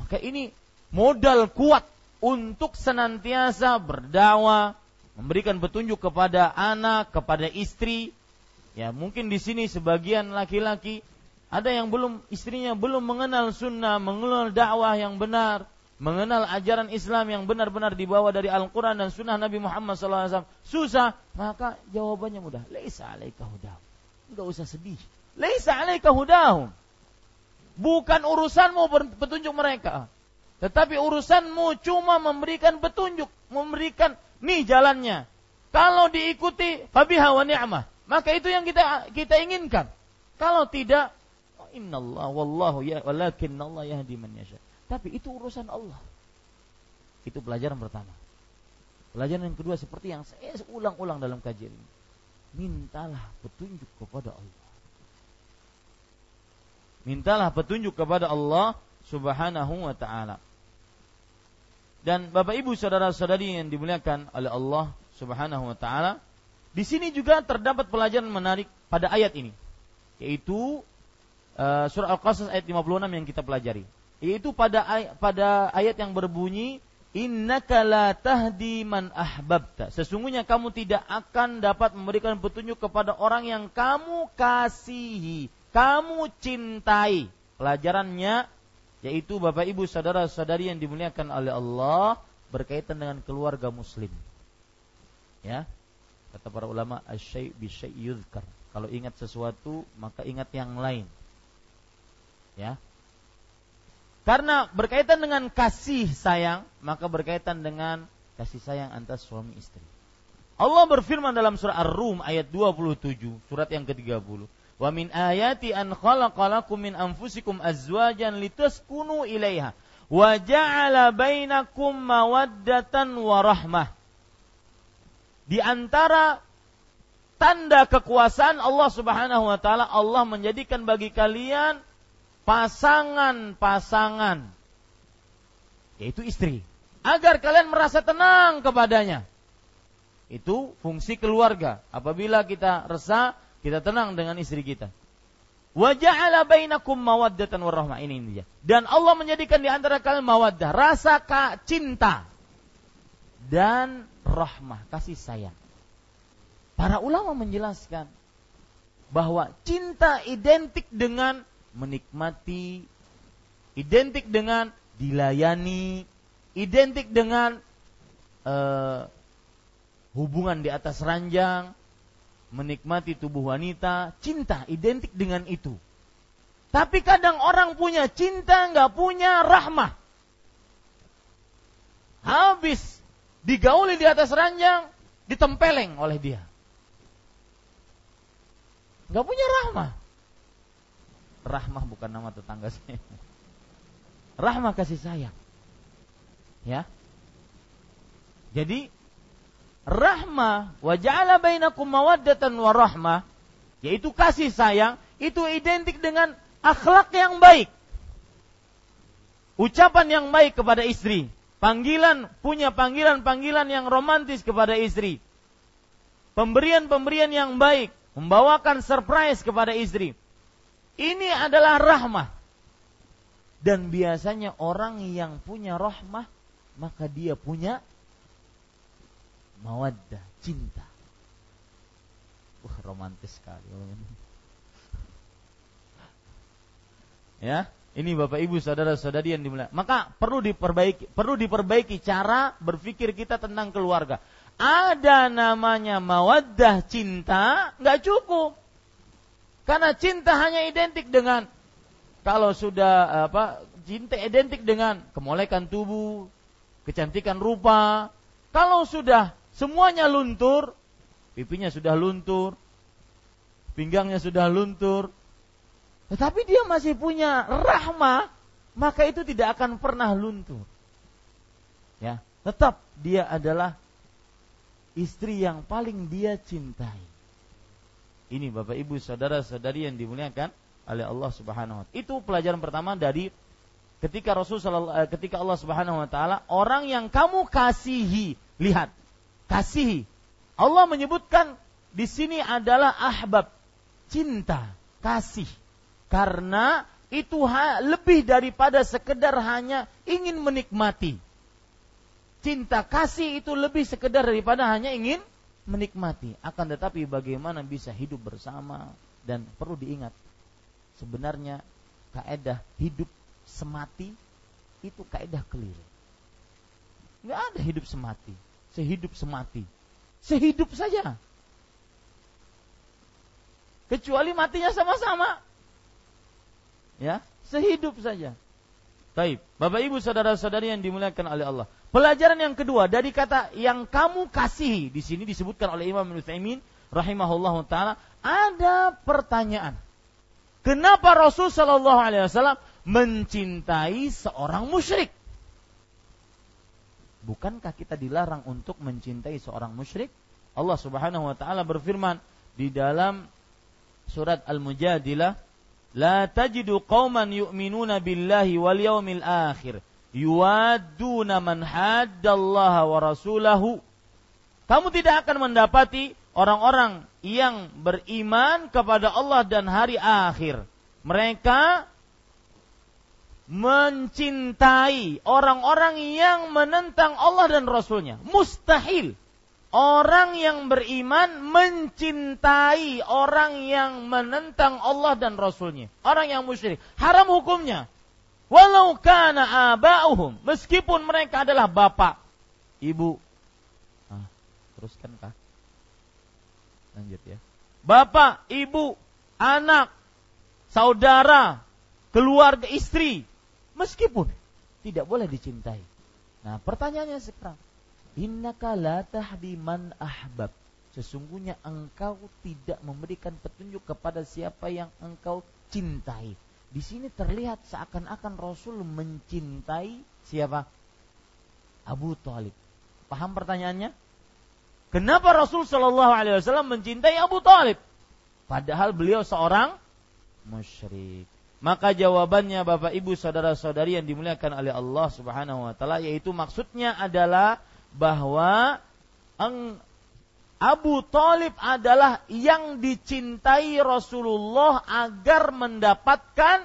Maka ini modal kuat untuk senantiasa berdakwah, memberikan petunjuk kepada anak, kepada istri. Ya, mungkin di sini sebagian laki-laki ada yang belum istrinya belum mengenal sunnah, mengenal dakwah yang benar, mengenal ajaran Islam yang benar-benar dibawa dari Al-Quran dan Sunnah Nabi Muhammad SAW susah, maka jawabannya mudah. Laisa alaika hudahum. Enggak usah sedih. Laisa alaika hudahum. Bukan urusanmu petunjuk mereka. Tetapi urusanmu cuma memberikan petunjuk, memberikan nih jalannya. Kalau diikuti fabiha wa ni'mah, maka itu yang kita kita inginkan. Kalau tidak, oh, innallah wallahu ya walakin Allah yahdi man yasha. Tapi itu urusan Allah. Itu pelajaran pertama. Pelajaran yang kedua seperti yang saya ulang-ulang dalam kajian ini. Mintalah petunjuk kepada Allah. Mintalah petunjuk kepada Allah Subhanahu wa taala. Dan Bapak Ibu saudara-saudari yang dimuliakan oleh Allah Subhanahu wa taala, di sini juga terdapat pelajaran menarik pada ayat ini, yaitu uh, surah Al-Qasas ayat 56 yang kita pelajari. Yaitu pada ay pada ayat yang berbunyi Innaka la tahdi man ahbabta. Sesungguhnya kamu tidak akan dapat memberikan petunjuk kepada orang yang kamu kasihi kamu cintai. Pelajarannya yaitu Bapak Ibu saudara-saudari yang dimuliakan oleh Allah berkaitan dengan keluarga muslim. Ya. Kata para ulama asyai bi yuzkar. Kalau ingat sesuatu maka ingat yang lain. Ya. Karena berkaitan dengan kasih sayang, maka berkaitan dengan kasih sayang antara suami istri. Allah berfirman dalam surah Ar-Rum ayat 27, surat yang ke-30. Wa min ayati an khalaqalakum min anfusikum azwajan litaskunu ilaiha wa ja'ala bainakum mawaddatan wa rahmah. Di antara tanda kekuasaan Allah Subhanahu wa taala Allah menjadikan bagi kalian pasangan-pasangan yaitu istri agar kalian merasa tenang kepadanya. Itu fungsi keluarga. Apabila kita resah, kita tenang dengan istri kita. Wa ja'ala bainakum mawaddatan warahmah ini dia. Dan Allah menjadikan di antara kalian mawaddah, rasa cinta dan rahmah, kasih sayang. Para ulama menjelaskan bahwa cinta identik dengan menikmati, identik dengan dilayani, identik dengan uh, hubungan di atas ranjang, menikmati tubuh wanita, cinta identik dengan itu. Tapi kadang orang punya cinta, nggak punya rahmah. Habis digauli di atas ranjang, ditempeleng oleh dia. Nggak punya rahmah. Rahmah bukan nama tetangga saya. Rahmah kasih sayang. Ya. Jadi rahmah wa ja'ala bainakum mawaddatan wa rahmah yaitu kasih sayang itu identik dengan akhlak yang baik. Ucapan yang baik kepada istri, panggilan punya panggilan-panggilan yang romantis kepada istri. Pemberian-pemberian yang baik, membawakan surprise kepada istri. Ini adalah rahmah. Dan biasanya orang yang punya rahmah maka dia punya mawaddah, cinta. Wah, romantis sekali Ya, ini Bapak Ibu saudara-saudari yang dimuliakan. Maka perlu diperbaiki, perlu diperbaiki cara berpikir kita tentang keluarga. Ada namanya mawaddah cinta, nggak cukup. Karena cinta hanya identik dengan kalau sudah apa cinta identik dengan kemolekan tubuh, kecantikan rupa. Kalau sudah Semuanya luntur, pipinya sudah luntur, pinggangnya sudah luntur. Tetapi dia masih punya rahmah, maka itu tidak akan pernah luntur. Ya, tetap dia adalah istri yang paling dia cintai. Ini Bapak Ibu saudara-saudari yang dimuliakan oleh Allah Subhanahu wa taala. Itu pelajaran pertama dari ketika Rasul eh, ketika Allah Subhanahu wa taala orang yang kamu kasihi, lihat, kasihi. Allah menyebutkan di sini adalah ahbab, cinta, kasih. Karena itu lebih daripada sekedar hanya ingin menikmati cinta kasih itu lebih sekedar daripada hanya ingin menikmati. Akan tetapi bagaimana bisa hidup bersama dan perlu diingat sebenarnya kaedah hidup semati itu kaedah keliru. Nggak ada hidup semati, sehidup semati, sehidup saja. Kecuali matinya sama-sama. Ya, sehidup saja. Baik, Bapak Ibu saudara-saudari yang dimuliakan oleh Allah. Pelajaran yang kedua dari kata yang kamu kasihi di sini disebutkan oleh Imam Ibnu Utsaimin rahimahullahu taala ada pertanyaan. Kenapa Rasul Shallallahu alaihi wasallam mencintai seorang musyrik? Bukankah kita dilarang untuk mencintai seorang musyrik? Allah Subhanahu wa taala berfirman di dalam surat Al-Mujadilah, "La tajidu qauman yu'minuna billahi wal yawmil akhir." yuwadduna man haddallaha wa rasulahu. Kamu tidak akan mendapati orang-orang yang beriman kepada Allah dan hari akhir. Mereka mencintai orang-orang yang menentang Allah dan Rasulnya. Mustahil. Orang yang beriman mencintai orang yang menentang Allah dan Rasulnya. Orang yang musyrik. Haram hukumnya. Walau kana aba'uhum, meskipun mereka adalah bapak, ibu. Ah, teruskan kah? Lanjut ya. Bapak, ibu, anak, saudara, keluarga istri, meskipun tidak boleh dicintai. Nah, pertanyaannya sekarang, innaka la tahdi ahbab. Sesungguhnya engkau tidak memberikan petunjuk kepada siapa yang engkau cintai. Di sini terlihat seakan-akan Rasul mencintai siapa? Abu Talib. Paham pertanyaannya? Kenapa Rasul Shallallahu Alaihi Wasallam mencintai Abu Talib? Padahal beliau seorang musyrik. Maka jawabannya Bapak Ibu saudara-saudari yang dimuliakan oleh Allah Subhanahu wa taala yaitu maksudnya adalah bahwa Abu Talib adalah yang dicintai Rasulullah agar mendapatkan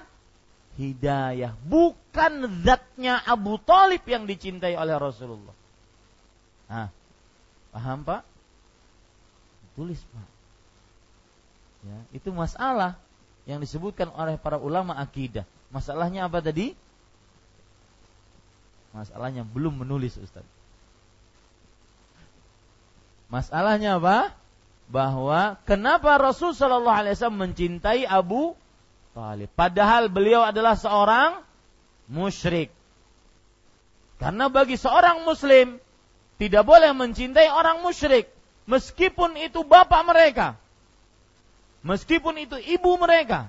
hidayah. Bukan zatnya Abu Talib yang dicintai oleh Rasulullah. Nah, paham Pak? Tulis Pak. Ya, itu masalah yang disebutkan oleh para ulama akidah. Masalahnya apa tadi? Masalahnya belum menulis Ustaz. Masalahnya apa? Bahwa kenapa Rasul Shallallahu Alaihi Wasallam mencintai Abu Talib, padahal beliau adalah seorang musyrik. Karena bagi seorang Muslim tidak boleh mencintai orang musyrik, meskipun itu bapak mereka, meskipun itu ibu mereka.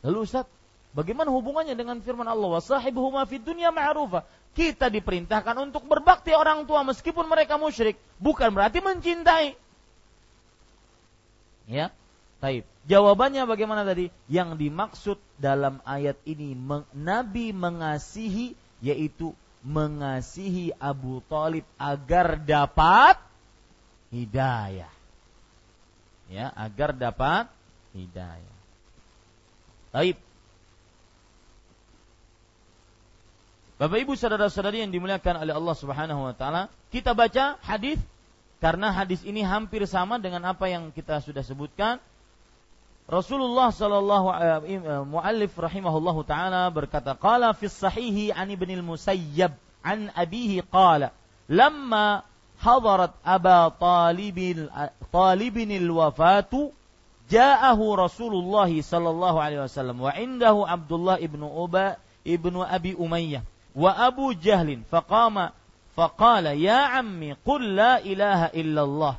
Lalu Ustaz, bagaimana hubungannya dengan firman Allah? Wasahibuhuma fid dunya ma'rufa kita diperintahkan untuk berbakti orang tua meskipun mereka musyrik, bukan berarti mencintai. Ya, taib. Jawabannya bagaimana tadi? Yang dimaksud dalam ayat ini Nabi mengasihi yaitu mengasihi Abu Talib agar dapat hidayah. Ya, agar dapat hidayah. Taib. Bapak Ibu saudara-saudari yang dimuliakan oleh Allah Subhanahu wa taala, kita baca hadis karena hadis ini hampir sama dengan apa yang kita sudah sebutkan. Rasulullah sallallahu alaihi eh, muallif rahimahullahu taala berkata qala fi sahihi an ibn al-musayyab an abihi qala lamma hadarat aba talibin talibin al-wafatu ja'ahu Rasulullah sallallahu alaihi wasallam wa indahu Abdullah ibnu Uba ibnu Abi Umayyah وأبو جهل فقام فقال يا عمي قل لا إله إلا الله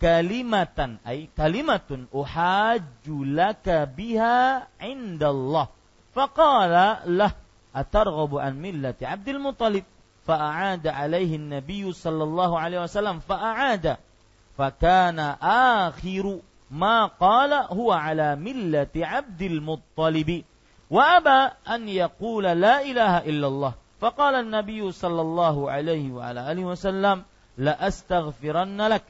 كلمة أي كلمة أحاج لك بها عند الله. فقال له أترغب عن ملة عبد المطلب؟ فأعاد عليه النبي صلى الله عليه وسلم فأعاد. فكان آخر ما قال هو على ملة عبد المطلب. وأبى أن يقول لا إله إلا الله. فقال النبي صلى الله عليه وعلى آله وسلم لأستغفرن لك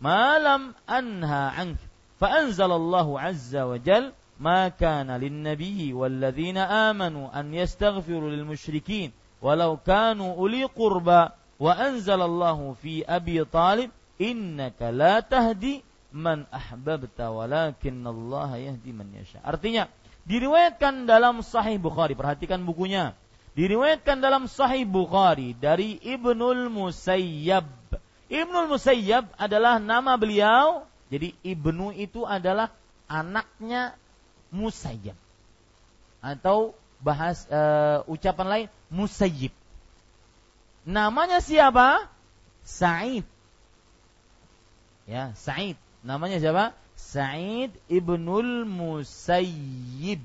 ما لم أنهى عنك فأنزل الله عز وجل ما كان للنبي والذين آمنوا أن يستغفروا للمشركين ولو كانوا أولي قربى وأنزل الله في أبي طالب إنك لا تهدي man ahbabta walakin Allah yahdi man yasha. Artinya, diriwayatkan dalam Sahih Bukhari, perhatikan bukunya. Diriwayatkan dalam Sahih Bukhari dari Ibnul Musayyab. Ibnul Musayyab adalah nama beliau. Jadi Ibnu itu adalah anaknya Musayyab. Atau bahas uh, ucapan lain Musayyib. Namanya siapa? Sa'id. Ya, Sa'id. Namanya siapa? Sa'id ibnul Musayyib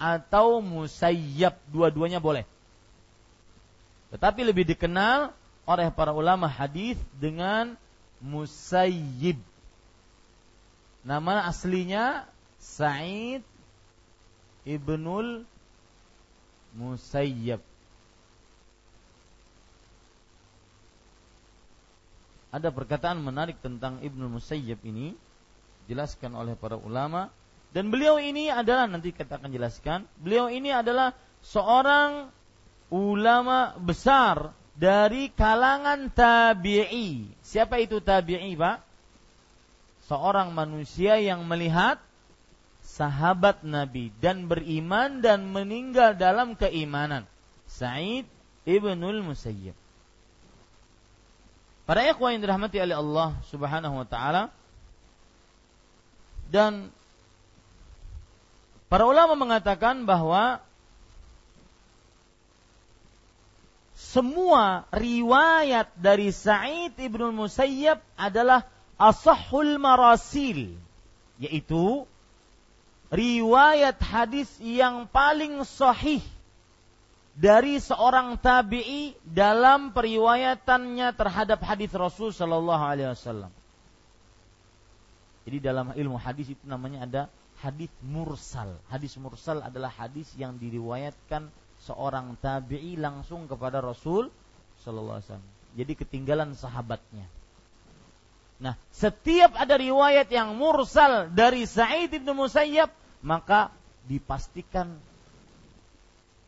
atau Musayyab, dua-duanya boleh. Tetapi lebih dikenal oleh para ulama hadis dengan Musayyib. Nama aslinya Sa'id ibnul Musayyab. ada perkataan menarik tentang Ibnu Musayyib ini jelaskan oleh para ulama dan beliau ini adalah nanti kita akan jelaskan beliau ini adalah seorang ulama besar dari kalangan tabi'i. Siapa itu tabi'i Pak? Seorang manusia yang melihat sahabat Nabi dan beriman dan meninggal dalam keimanan. Sa'id ibnul Musayyib. Para ikhwan yang dirahmati oleh Allah Subhanahu wa taala. Dan para ulama mengatakan bahwa semua riwayat dari Sa'id ibnu Musayyab adalah asahul marasil yaitu riwayat hadis yang paling sahih dari seorang tabi'i dalam periwayatannya terhadap hadis Rasul Shallallahu Alaihi Wasallam. Jadi dalam ilmu hadis itu namanya ada hadis mursal. Hadis mursal adalah hadis yang diriwayatkan seorang tabi'i langsung kepada Rasul Shallallahu Alaihi Wasallam. Jadi ketinggalan sahabatnya. Nah, setiap ada riwayat yang mursal dari Sa'id bin Musayyab, maka dipastikan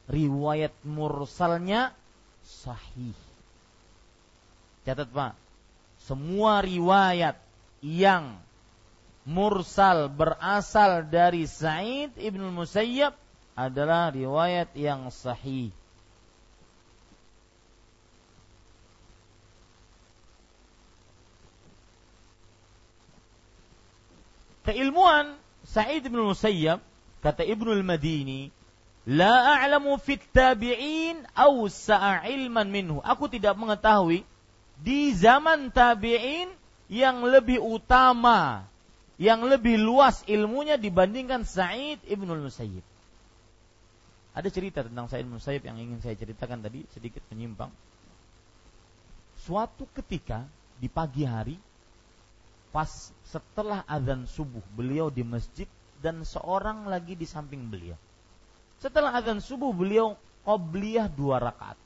riwayat mursalnya sahih. Catat Pak, semua riwayat yang mursal berasal dari Sa'id ibn Musayyab adalah riwayat yang sahih. Keilmuan Sa'id bin Musayyab kata Ibnu Al-Madini La a'lamu fit tabi'in awsa'a ilman minhu. Aku tidak mengetahui di zaman tabi'in yang lebih utama, yang lebih luas ilmunya dibandingkan Sa'id ibnul Musayyib. Ada cerita tentang Sa'id Musayyib yang ingin saya ceritakan tadi, sedikit menyimpang. Suatu ketika di pagi hari, pas setelah azan subuh, beliau di masjid dan seorang lagi di samping beliau setelah azan subuh beliau qobliyah dua rakaat.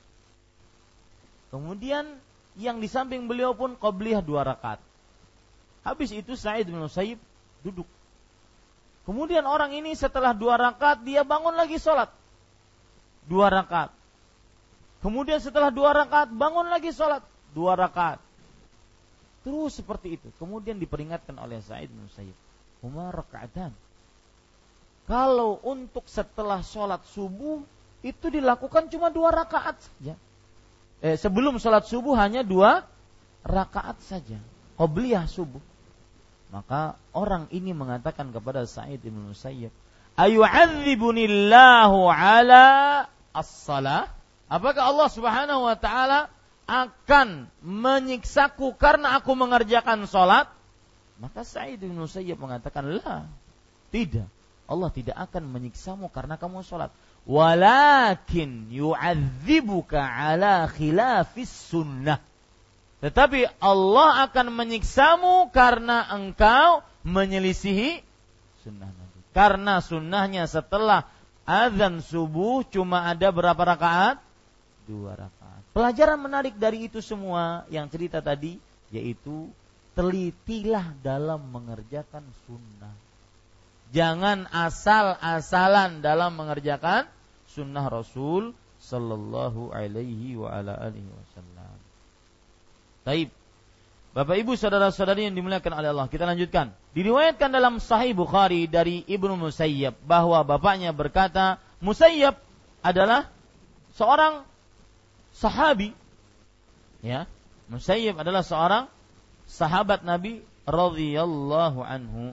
Kemudian yang di samping beliau pun qobliyah dua rakaat. Habis itu Sa'id bin Musayyib duduk. Kemudian orang ini setelah dua rakaat dia bangun lagi sholat. Dua rakaat. Kemudian setelah dua rakaat bangun lagi sholat. Dua rakaat. Terus seperti itu. Kemudian diperingatkan oleh Sa'id bin Musayyib. Umar rakaatan kalau untuk setelah sholat subuh itu dilakukan cuma dua rakaat saja. Eh, sebelum sholat subuh hanya dua rakaat saja. Qobliyah subuh. Maka orang ini mengatakan kepada Sa'id bin Musayyib, Ayu'adzibunillahu ala as-salah? Apakah Allah Subhanahu wa taala akan menyiksaku karena aku mengerjakan sholat? Maka Sa'id bin Musayyib mengatakan, "La, tidak. Allah tidak akan menyiksamu karena kamu sholat. Walakin yu'adzibuka ala khilafis sunnah. Tetapi Allah akan menyiksamu karena engkau menyelisihi sunnah. Karena sunnahnya setelah azan subuh cuma ada berapa rakaat? Dua rakaat. Pelajaran menarik dari itu semua yang cerita tadi yaitu telitilah dalam mengerjakan sunnah. Jangan asal-asalan dalam mengerjakan sunnah Rasul Sallallahu Alaihi Wasallam. Taib. Bapak Ibu saudara-saudari yang dimuliakan oleh Allah, kita lanjutkan. Diriwayatkan dalam Sahih Bukhari dari Ibnu Musayyab bahwa bapaknya berkata, Musayyab adalah seorang sahabi. Ya, Musayyab adalah seorang sahabat Nabi radhiyallahu anhu.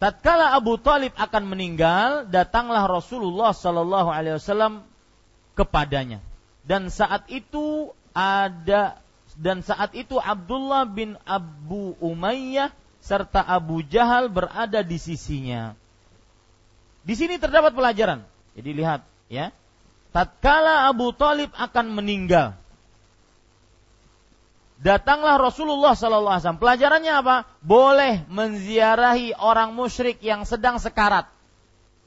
Tatkala Abu Talib akan meninggal, datanglah Rasulullah Sallallahu Alaihi Wasallam kepadanya. Dan saat itu ada dan saat itu Abdullah bin Abu Umayyah serta Abu Jahal berada di sisinya. Di sini terdapat pelajaran. Jadi lihat ya. Tatkala Abu Talib akan meninggal, datanglah Rasulullah Sallallahu Alaihi Wasallam. Pelajarannya apa? Boleh menziarahi orang musyrik yang sedang sekarat,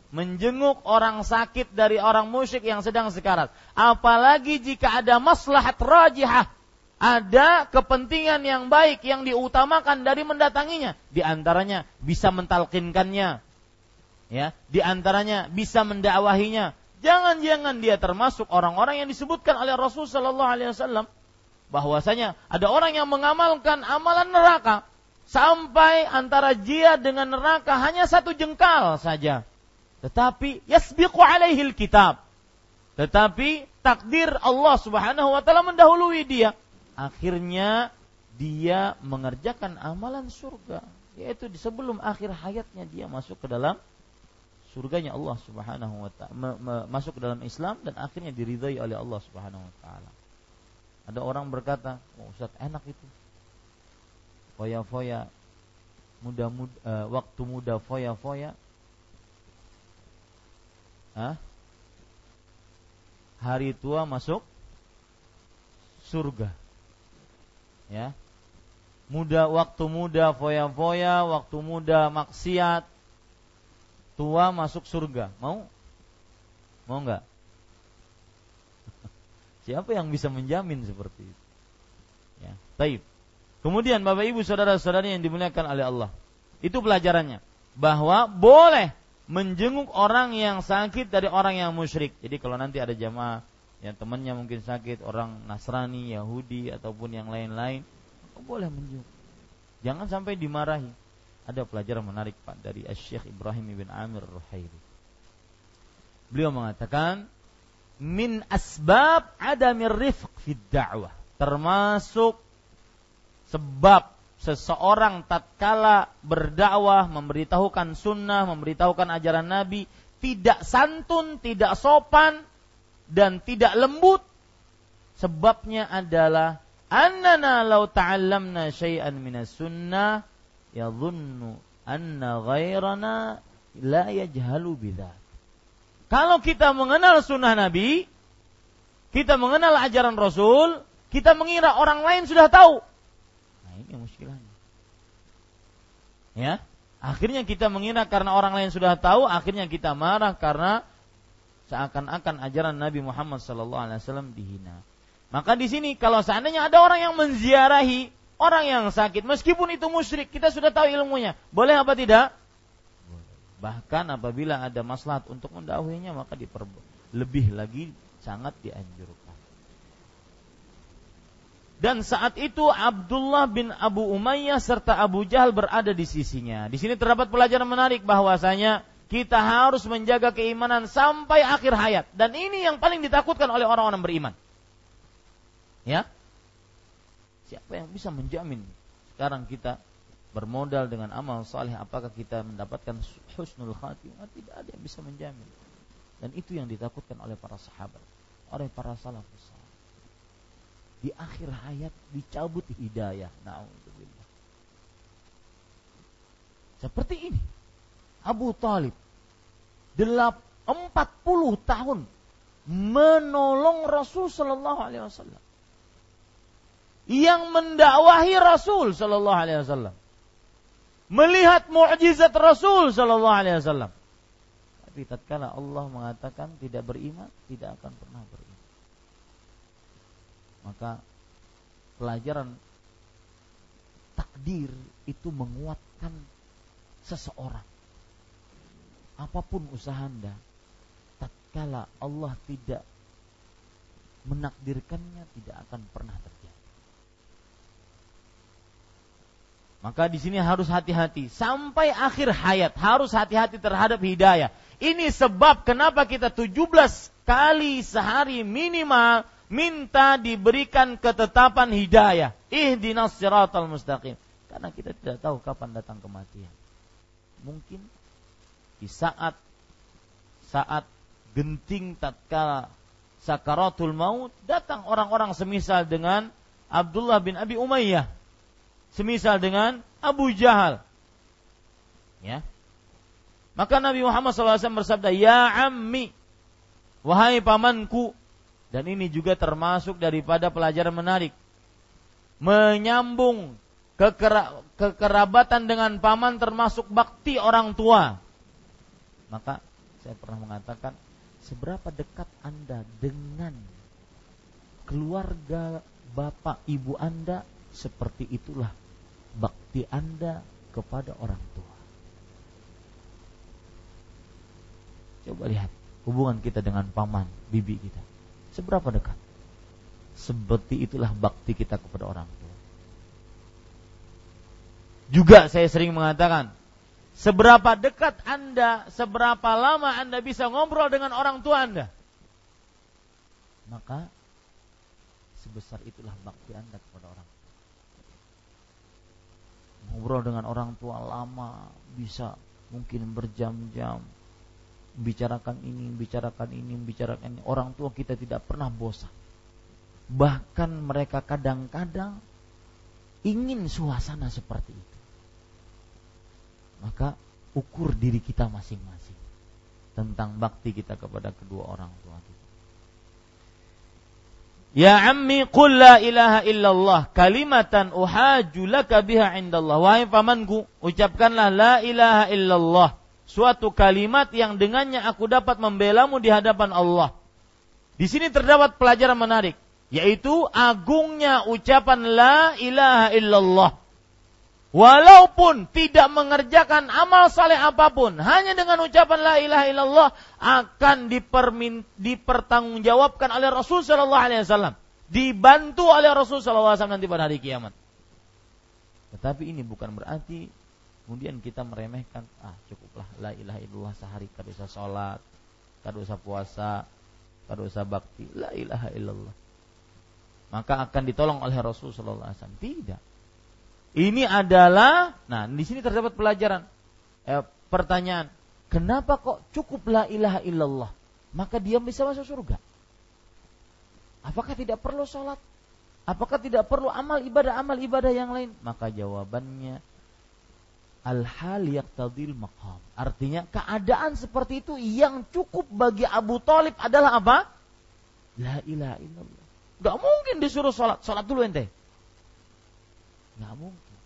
menjenguk orang sakit dari orang musyrik yang sedang sekarat. Apalagi jika ada maslahat rajihah, ada kepentingan yang baik yang diutamakan dari mendatanginya. Di antaranya bisa mentalkinkannya, ya. Di antaranya bisa mendakwahinya. Jangan-jangan dia termasuk orang-orang yang disebutkan oleh Rasul Sallallahu Alaihi Wasallam bahwasanya ada orang yang mengamalkan amalan neraka sampai antara dia dengan neraka hanya satu jengkal saja. Tetapi yasbiqu alaihil kitab. Tetapi takdir Allah Subhanahu wa taala mendahului dia. Akhirnya dia mengerjakan amalan surga, yaitu di sebelum akhir hayatnya dia masuk ke dalam surganya Allah Subhanahu wa taala, masuk ke dalam Islam dan akhirnya diridhai oleh Allah Subhanahu wa taala. Ada orang berkata, oh, Ustaz enak itu. Foya-foya, muda, muda uh, waktu muda foya-foya. Hah? Hari tua masuk surga. Ya. Muda waktu muda foya-foya, waktu muda maksiat, tua masuk surga. Mau? Mau nggak? Siapa yang bisa menjamin seperti itu? Ya, taib. Kemudian Bapak Ibu saudara-saudari yang dimuliakan oleh Allah. Itu pelajarannya bahwa boleh menjenguk orang yang sakit dari orang yang musyrik. Jadi kalau nanti ada jamaah yang temannya mungkin sakit, orang Nasrani, Yahudi ataupun yang lain-lain, boleh menjenguk. Jangan sampai dimarahi. Ada pelajaran menarik Pak dari Syekh Ibrahim bin Amir Ruhairi. Beliau mengatakan, min asbab adamir rifq fid da'wah. Termasuk sebab seseorang tatkala berdakwah, memberitahukan sunnah, memberitahukan ajaran Nabi, tidak santun, tidak sopan, dan tidak lembut. Sebabnya adalah annana law ta'allamna syai'an minas sunnah yadhunnu anna ghairana la yajhalu bidzalik. Kalau kita mengenal sunnah Nabi, kita mengenal ajaran Rasul, kita mengira orang lain sudah tahu. Nah ini muskilahnya. Ya, akhirnya kita mengira karena orang lain sudah tahu, akhirnya kita marah karena seakan-akan ajaran Nabi Muhammad SAW dihina. Maka di sini kalau seandainya ada orang yang menziarahi orang yang sakit, meskipun itu musyrik, kita sudah tahu ilmunya, boleh apa tidak? Bahkan apabila ada maslahat untuk mendakwahinya maka diper lebih lagi sangat dianjurkan. Dan saat itu Abdullah bin Abu Umayyah serta Abu Jahal berada di sisinya. Di sini terdapat pelajaran menarik bahwasanya kita harus menjaga keimanan sampai akhir hayat dan ini yang paling ditakutkan oleh orang-orang beriman. Ya. Siapa yang bisa menjamin sekarang kita bermodal dengan amal saleh apakah kita mendapatkan husnul khatimah tidak ada yang bisa menjamin dan itu yang ditakutkan oleh para sahabat oleh para salafus di akhir hayat dicabut hidayah. Nah, seperti ini. Abu Talib. Delap 40 tahun menolong Rasul Sallallahu Alaihi Wasallam. Yang mendakwahi Rasul Sallallahu Alaihi Wasallam. Melihat mukjizat Rasul Sallallahu Alaihi Wasallam. Tapi tatkala Allah mengatakan tidak beriman, tidak akan pernah beriman. Maka pelajaran takdir itu menguatkan seseorang. Apa pun usaha Anda, tatkala Allah tidak menakdirkannya tidak akan pernah terjadi. Maka di sini harus hati-hati sampai akhir hayat harus hati-hati terhadap hidayah. Ini sebab kenapa kita 17 kali sehari minimal minta diberikan ketetapan hidayah. Ihdinas siratal mustaqim. Karena kita tidak tahu kapan datang kematian mungkin di saat saat genting tatkala sakaratul maut datang orang-orang semisal dengan Abdullah bin Abi Umayyah semisal dengan Abu Jahal. Ya. Maka Nabi Muhammad SAW bersabda ya ammi wahai pamanku. Dan ini juga termasuk daripada pelajaran menarik. Menyambung kekera, kekerabatan dengan paman termasuk bakti orang tua. Maka saya pernah mengatakan seberapa dekat Anda dengan keluarga bapak ibu Anda seperti itulah bakti Anda kepada orang tua. Coba lihat hubungan kita dengan paman, bibi kita. Seberapa dekat? Seperti itulah bakti kita kepada orang tua. Juga saya sering mengatakan, seberapa dekat Anda, seberapa lama Anda bisa ngobrol dengan orang tua Anda. Maka sebesar itulah bakti Anda kepada orang tua. Ngobrol dengan orang tua lama bisa mungkin berjam-jam bicarakan ini, bicarakan ini, bicarakan ini. Orang tua kita tidak pernah bosan. Bahkan mereka kadang-kadang ingin suasana seperti itu maka ukur diri kita masing-masing tentang bakti kita kepada kedua orang tua kita. Ya ammi qul la ilaha illallah kalimatan uhaju laka biha indallah. Wahai pamanku, ucapkanlah la ilaha illallah. Suatu kalimat yang dengannya aku dapat membelamu di hadapan Allah. Di sini terdapat pelajaran menarik, yaitu agungnya ucapan la ilaha illallah walaupun tidak mengerjakan amal saleh apa pun, hanya dengan ucapan la ilaha illallah akan dipermin, dipertanggungjawabkan oleh Rasul Shallallahu Alaihi Wasallam, dibantu oleh Rasul Shallallahu Alaihi Wasallam nanti pada hari kiamat. Tetapi ini bukan berarti kemudian kita meremehkan, ah cukuplah la ilaha illallah sehari kada usah sholat, kada usah puasa, kada usah bakti, la ilaha illallah. Maka akan ditolong oleh Rasul Shallallahu Alaihi Wasallam. Tidak ini adalah, nah di sini terdapat pelajaran. Eh, pertanyaan, kenapa kok cukup la ilaha illallah? Maka dia bisa masuk surga. Apakah tidak perlu sholat? Apakah tidak perlu amal ibadah amal ibadah yang lain? Maka jawabannya al-hal yaqtadil maqam. Artinya keadaan seperti itu yang cukup bagi Abu Talib adalah apa? La ilaha illallah. Gak mungkin disuruh sholat. Sholat dulu ente. Gak mungkin.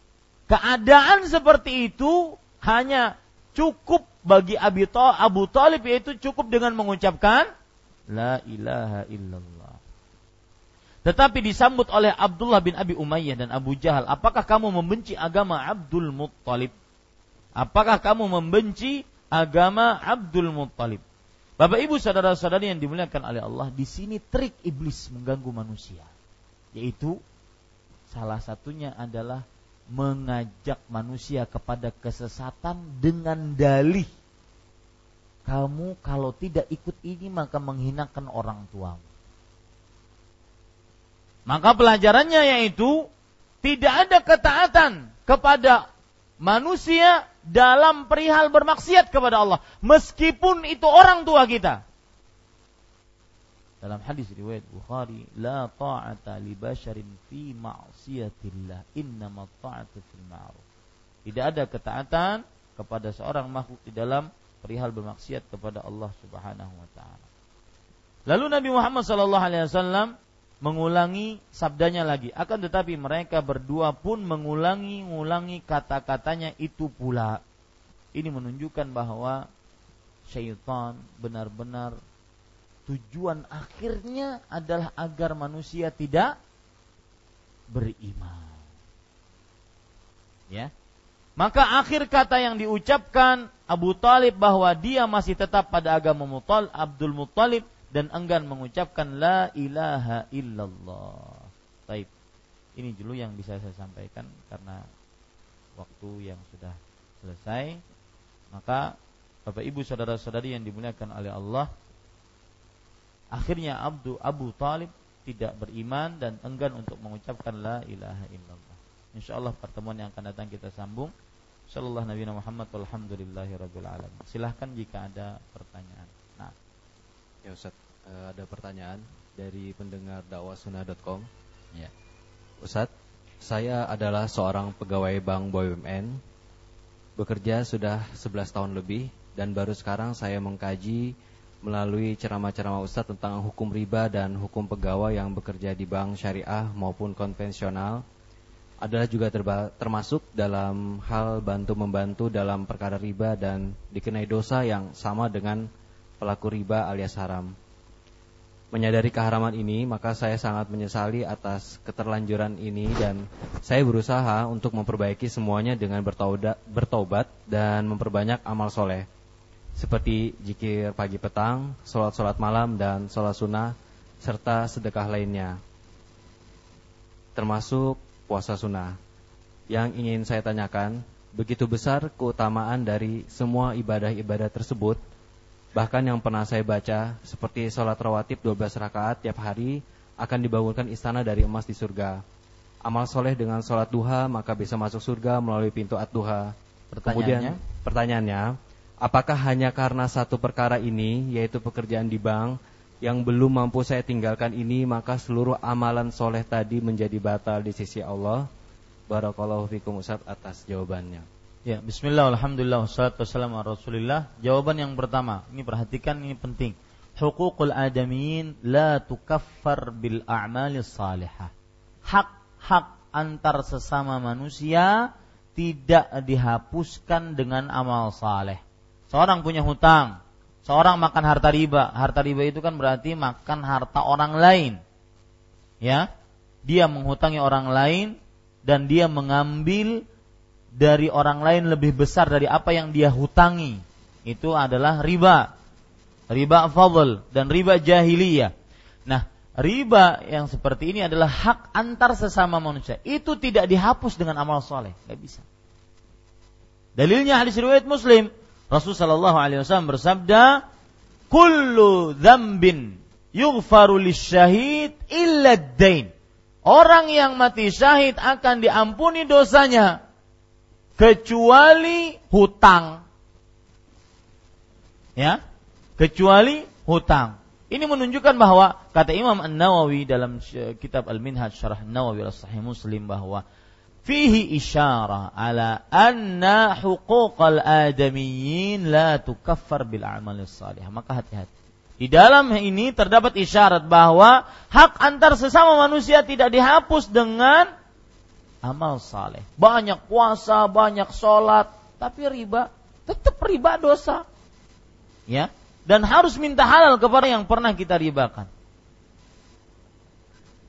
Keadaan seperti itu hanya cukup bagi Abu Talib yaitu cukup dengan mengucapkan La ilaha illallah. Tetapi disambut oleh Abdullah bin Abi Umayyah dan Abu Jahal. Apakah kamu membenci agama Abdul Muttalib? Apakah kamu membenci agama Abdul Muttalib? Bapak Ibu saudara-saudari yang dimuliakan oleh Allah, di sini trik iblis mengganggu manusia. Yaitu salah satunya adalah mengajak manusia kepada kesesatan dengan dalih kamu kalau tidak ikut ini maka menghinakan orang tuamu. Maka pelajarannya yaitu tidak ada ketaatan kepada manusia dalam perihal bermaksiat kepada Allah meskipun itu orang tua kita. Dalam hadis riwayat Bukhari la ta'ata li basharin fi ma'siyatillah innama ta'atu fil ma'ruf. Tidak ada ketaatan kepada seorang makhluk di dalam perihal bermaksiat kepada Allah Subhanahu wa taala. Lalu Nabi Muhammad sallallahu alaihi wasallam mengulangi sabdanya lagi. Akan tetapi mereka berdua pun mengulangi-ulangi kata-katanya itu pula. Ini menunjukkan bahwa syaitan benar-benar tujuan akhirnya adalah agar manusia tidak beriman. Ya. Maka akhir kata yang diucapkan Abu Talib bahwa dia masih tetap pada agama Mutal, Abdul Muttalib dan enggan mengucapkan la ilaha illallah. Baik. Ini dulu yang bisa saya sampaikan karena waktu yang sudah selesai. Maka Bapak Ibu saudara-saudari yang dimuliakan oleh Allah, Akhirnya Abdu Abu Talib tidak beriman dan enggan untuk mengucapkan la ilaha illallah. Insyaallah pertemuan yang akan datang kita sambung. Sallallahu Nabi Muhammad walhamdulillahi rabbil alamin. Silahkan jika ada pertanyaan. Nah. Ya Ustaz, eh, ada pertanyaan dari pendengar dakwahsunnah.com. Ya. Ustaz, saya adalah seorang pegawai bank BUMN. Bekerja sudah 11 tahun lebih dan baru sekarang saya mengkaji melalui ceramah-ceramah Ustadz tentang hukum riba dan hukum pegawai yang bekerja di bank syariah maupun konvensional adalah juga termasuk dalam hal bantu-membantu dalam perkara riba dan dikenai dosa yang sama dengan pelaku riba alias haram. Menyadari keharaman ini, maka saya sangat menyesali atas keterlanjuran ini dan saya berusaha untuk memperbaiki semuanya dengan bertobat dan memperbanyak amal soleh seperti jikir pagi petang, sholat-sholat malam, dan sholat sunnah, serta sedekah lainnya, termasuk puasa sunnah. Yang ingin saya tanyakan, begitu besar keutamaan dari semua ibadah-ibadah tersebut, bahkan yang pernah saya baca, seperti sholat rawatib 12 rakaat tiap hari, akan dibangunkan istana dari emas di surga. Amal soleh dengan sholat duha, maka bisa masuk surga melalui pintu ad-duha. Kemudian, pertanyaannya, Apakah hanya karena satu perkara ini, yaitu pekerjaan di bank, yang belum mampu saya tinggalkan ini, maka seluruh amalan soleh tadi menjadi batal di sisi Allah? Barakallahu fikum Ustaz atas jawabannya. Ya, bismillah, alhamdulillah, wassalatu wassalamu rasulillah. Jawaban yang pertama, ini perhatikan, ini penting. Hukukul adamiyin la tukaffar bil a'mali salihah. Hak-hak antar sesama manusia tidak dihapuskan dengan amal saleh. Seorang punya hutang, seorang makan harta riba. Harta riba itu kan berarti makan harta orang lain. Ya. Dia menghutangi orang lain dan dia mengambil dari orang lain lebih besar dari apa yang dia hutangi. Itu adalah riba. Riba fadl dan riba jahiliyah. Nah, riba yang seperti ini adalah hak antar sesama manusia. Itu tidak dihapus dengan amal soleh, nggak bisa. Dalilnya hadis riwayat Muslim, Rasul sallallahu alaihi wasallam bersabda, "Kullu dzambin yughfaru lisyahid illa dain." Orang yang mati syahid akan diampuni dosanya kecuali hutang. Ya, kecuali hutang. Ini menunjukkan bahwa kata Imam An-Nawawi dalam kitab Al-Minhaj Syarah An-Nawawi Sahih Muslim bahwa fihi isyarah ala anna huquqal adamiyyin la tukaffar bil amal salih. Maka hati-hati. Di dalam ini terdapat isyarat bahwa hak antar sesama manusia tidak dihapus dengan amal saleh. Banyak puasa, banyak sholat, tapi riba tetap riba dosa. Ya, dan harus minta halal kepada yang pernah kita ribakan.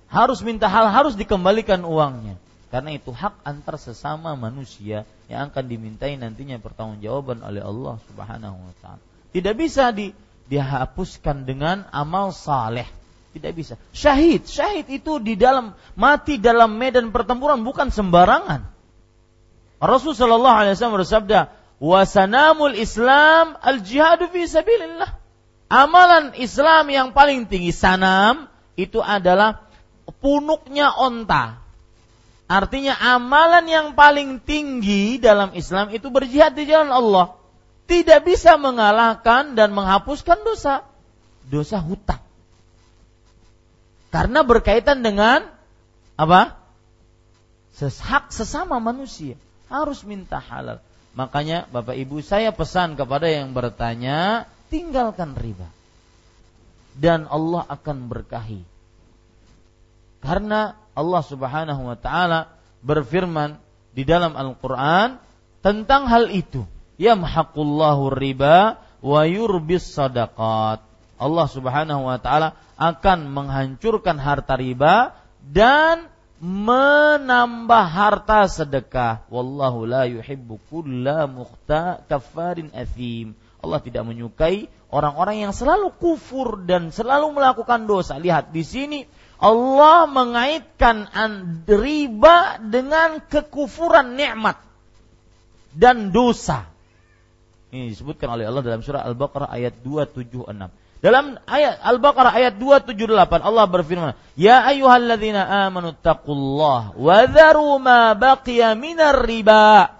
Harus minta hal, harus dikembalikan uangnya. Karena itu hak antar sesama manusia yang akan dimintai nantinya pertanggungjawaban oleh Allah Subhanahu wa taala. Tidak bisa di, dihapuskan dengan amal saleh. Tidak bisa. Syahid, syahid itu di dalam mati dalam medan pertempuran bukan sembarangan. Rasul sallallahu alaihi wasallam bersabda, "Wasanamul Islam al-jihadu fi sabilillah." Amalan Islam yang paling tinggi sanam itu adalah punuknya onta Artinya amalan yang paling tinggi dalam Islam itu berjihad di jalan Allah. Tidak bisa mengalahkan dan menghapuskan dosa. Dosa hutang. Karena berkaitan dengan apa? Hak sesama manusia harus minta halal. Makanya Bapak Ibu saya pesan kepada yang bertanya, tinggalkan riba. Dan Allah akan berkahi. Karena Allah Subhanahu wa taala berfirman di dalam Al-Qur'an tentang hal itu. Yamhaqullahu riba wa yurbis sadaqat. Allah Subhanahu wa taala akan menghancurkan harta riba dan menambah harta sedekah. Wallahu la yuhibbu kulla mukhta kafarin athim. Allah tidak menyukai orang-orang yang selalu kufur dan selalu melakukan dosa. Lihat di sini Allah mengaitkan riba dengan kekufuran nikmat dan dosa. Ini disebutkan oleh Allah dalam surah Al-Baqarah ayat 276. Dalam ayat Al-Baqarah ayat 278 Allah berfirman, "Ya ayyuhalladzina amanu taqullah wa dharu ma baqiya minar riba."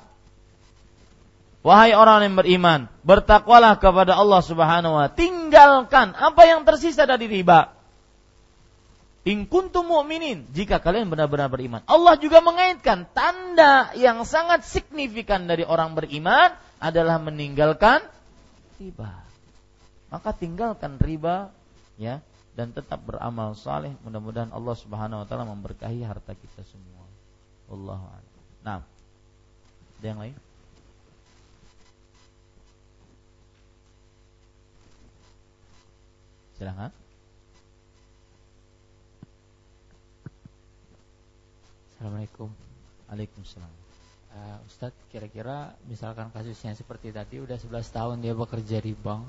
Wahai orang yang beriman, bertakwalah kepada Allah Subhanahu wa tinggalkan apa yang tersisa dari riba. In kuntum mu'minin, jika kalian benar-benar beriman. Allah juga mengaitkan tanda yang sangat signifikan dari orang beriman adalah meninggalkan riba. Maka tinggalkan riba ya dan tetap beramal saleh. Mudah-mudahan Allah Subhanahu wa taala memberkahi harta kita semua. Wallahu a'lam. Nah ada yang lain? Silahkan Assalamualaikum Waalaikumsalam uh, Ustadz kira-kira misalkan kasusnya seperti tadi udah 11 tahun dia bekerja di bank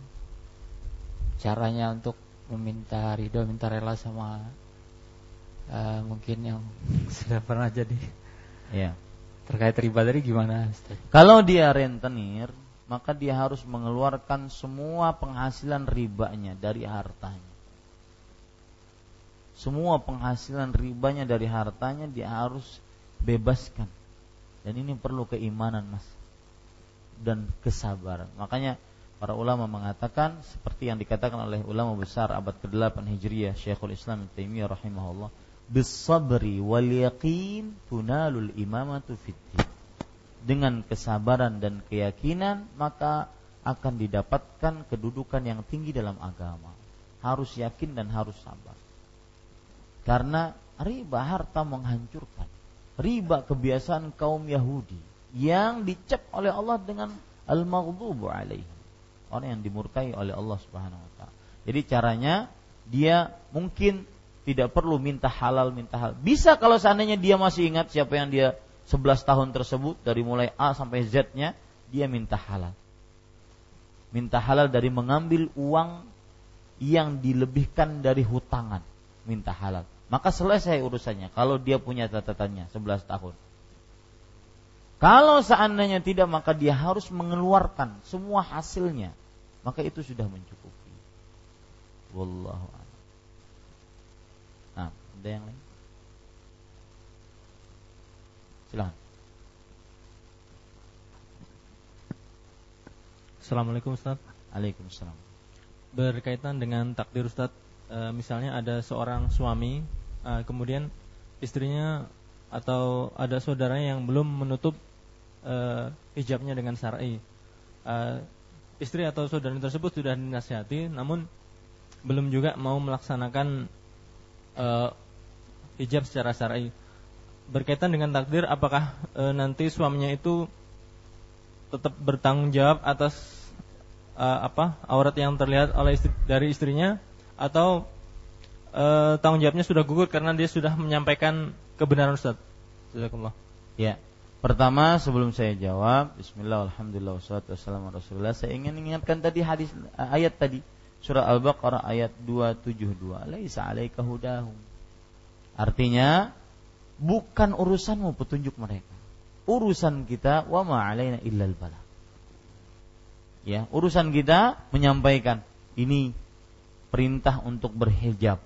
caranya untuk meminta ridho, minta rela sama uh, mungkin yang sudah pernah jadi ya. terkait riba tadi gimana? Kalau dia rentenir, maka dia harus mengeluarkan semua penghasilan ribanya dari hartanya. Semua penghasilan ribanya dari hartanya dia harus bebaskan. Dan ini perlu keimanan, Mas. Dan kesabaran. Makanya Para ulama mengatakan seperti yang dikatakan oleh ulama besar abad ke-8 Hijriah Syekhul Islam Taimiyah rahimahullah, "Bisabri wal yaqin tunalul imamatu fiddin." Dengan kesabaran dan keyakinan maka akan didapatkan kedudukan yang tinggi dalam agama. Harus yakin dan harus sabar. Karena riba harta menghancurkan. Riba kebiasaan kaum Yahudi yang dicap oleh Allah dengan al-maghdubu alaihi orang yang dimurkai oleh Allah Subhanahu wa taala. Jadi caranya dia mungkin tidak perlu minta halal minta halal. Bisa kalau seandainya dia masih ingat siapa yang dia 11 tahun tersebut dari mulai A sampai Z-nya dia minta halal. Minta halal dari mengambil uang yang dilebihkan dari hutangan, minta halal. Maka selesai urusannya kalau dia punya catatannya 11 tahun. Kalau seandainya tidak maka dia harus mengeluarkan semua hasilnya. Maka itu sudah mencukupi. Wallahu a'lam. Nah, ada yang lain? Silakan. Assalamualaikum Ustaz. Waalaikumsalam. Berkaitan dengan takdir Ustaz, e, misalnya ada seorang suami, e, kemudian istrinya atau ada saudaranya yang belum menutup uh, hijabnya dengan syar'i. Uh, istri atau saudara tersebut sudah dinasihati, namun belum juga mau melaksanakan uh, hijab secara syar'i. Berkaitan dengan takdir, apakah uh, nanti suaminya itu tetap bertanggung jawab atas uh, apa aurat yang terlihat oleh istri, dari istrinya, atau uh, tanggung jawabnya sudah gugur karena dia sudah menyampaikan kebenaran Ustaz. Jazakumullah. Ya. Pertama sebelum saya jawab, Bismillah, Alhamdulillah, wassalatu wassalamu Rasulullah. Saya ingin mengingatkan tadi hadis ayat tadi surah Al-Baqarah ayat 272. Laisa 'alaika hudahum. Artinya bukan urusanmu petunjuk mereka. Urusan kita wa ma 'alaina illal bala. Ya, urusan kita menyampaikan ini perintah untuk berhijab.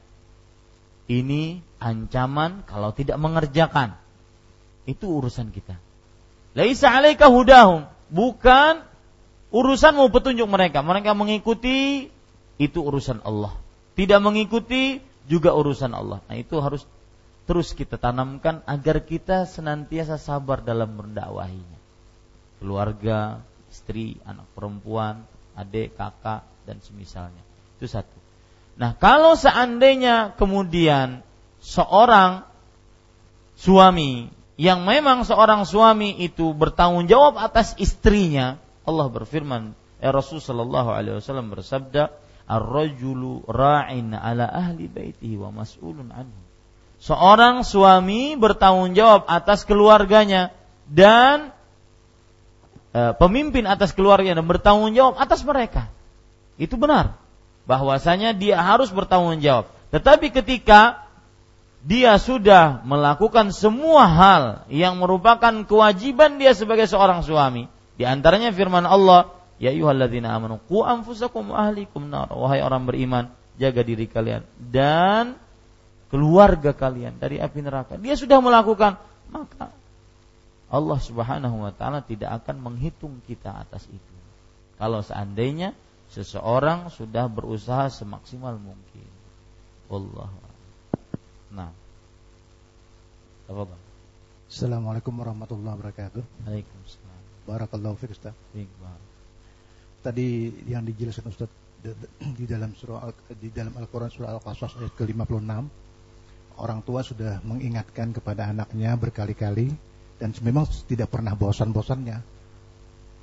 Ini ancaman kalau tidak mengerjakan itu urusan kita. Laisa alaika hudahum. Bukan urusanmu petunjuk mereka. Mereka mengikuti itu urusan Allah. Tidak mengikuti juga urusan Allah. Nah, itu harus terus kita tanamkan agar kita senantiasa sabar dalam mendakwahinya. Keluarga, istri, anak perempuan, adik, kakak dan semisalnya. Itu satu. Nah, kalau seandainya kemudian seorang suami yang memang seorang suami itu bertanggung jawab atas istrinya, Allah berfirman, ya Rasul sallallahu alaihi wasallam bersabda, "Ar-rajulu ra'in ala ahli baitihi wa mas'ulun anhu." Seorang suami bertanggung jawab atas keluarganya dan e, pemimpin atas keluarganya dan bertanggung jawab atas mereka. Itu benar. Bahwasanya dia harus bertanggung jawab. Tetapi ketika dia sudah melakukan semua hal yang merupakan kewajiban dia sebagai seorang suami. Di antaranya firman Allah, Ya ayyuhalladzina amanu qu anfusakum ahlikum nar. Wahai orang beriman, jaga diri kalian dan keluarga kalian dari api neraka. Dia sudah melakukan, maka Allah Subhanahu wa taala tidak akan menghitung kita atas itu. Kalau seandainya seseorang sudah berusaha semaksimal mungkin. Allah Nah. Tafadhal. Assalamualaikum warahmatullahi wabarakatuh. Waalaikumsalam. Barakallahu fiik Ustaz. Tadi yang dijelaskan Ustaz di dalam surah di dalam Al-Qur'an surah Al-Qasas ayat ke-56 orang tua sudah mengingatkan kepada anaknya berkali-kali dan memang tidak pernah bosan-bosannya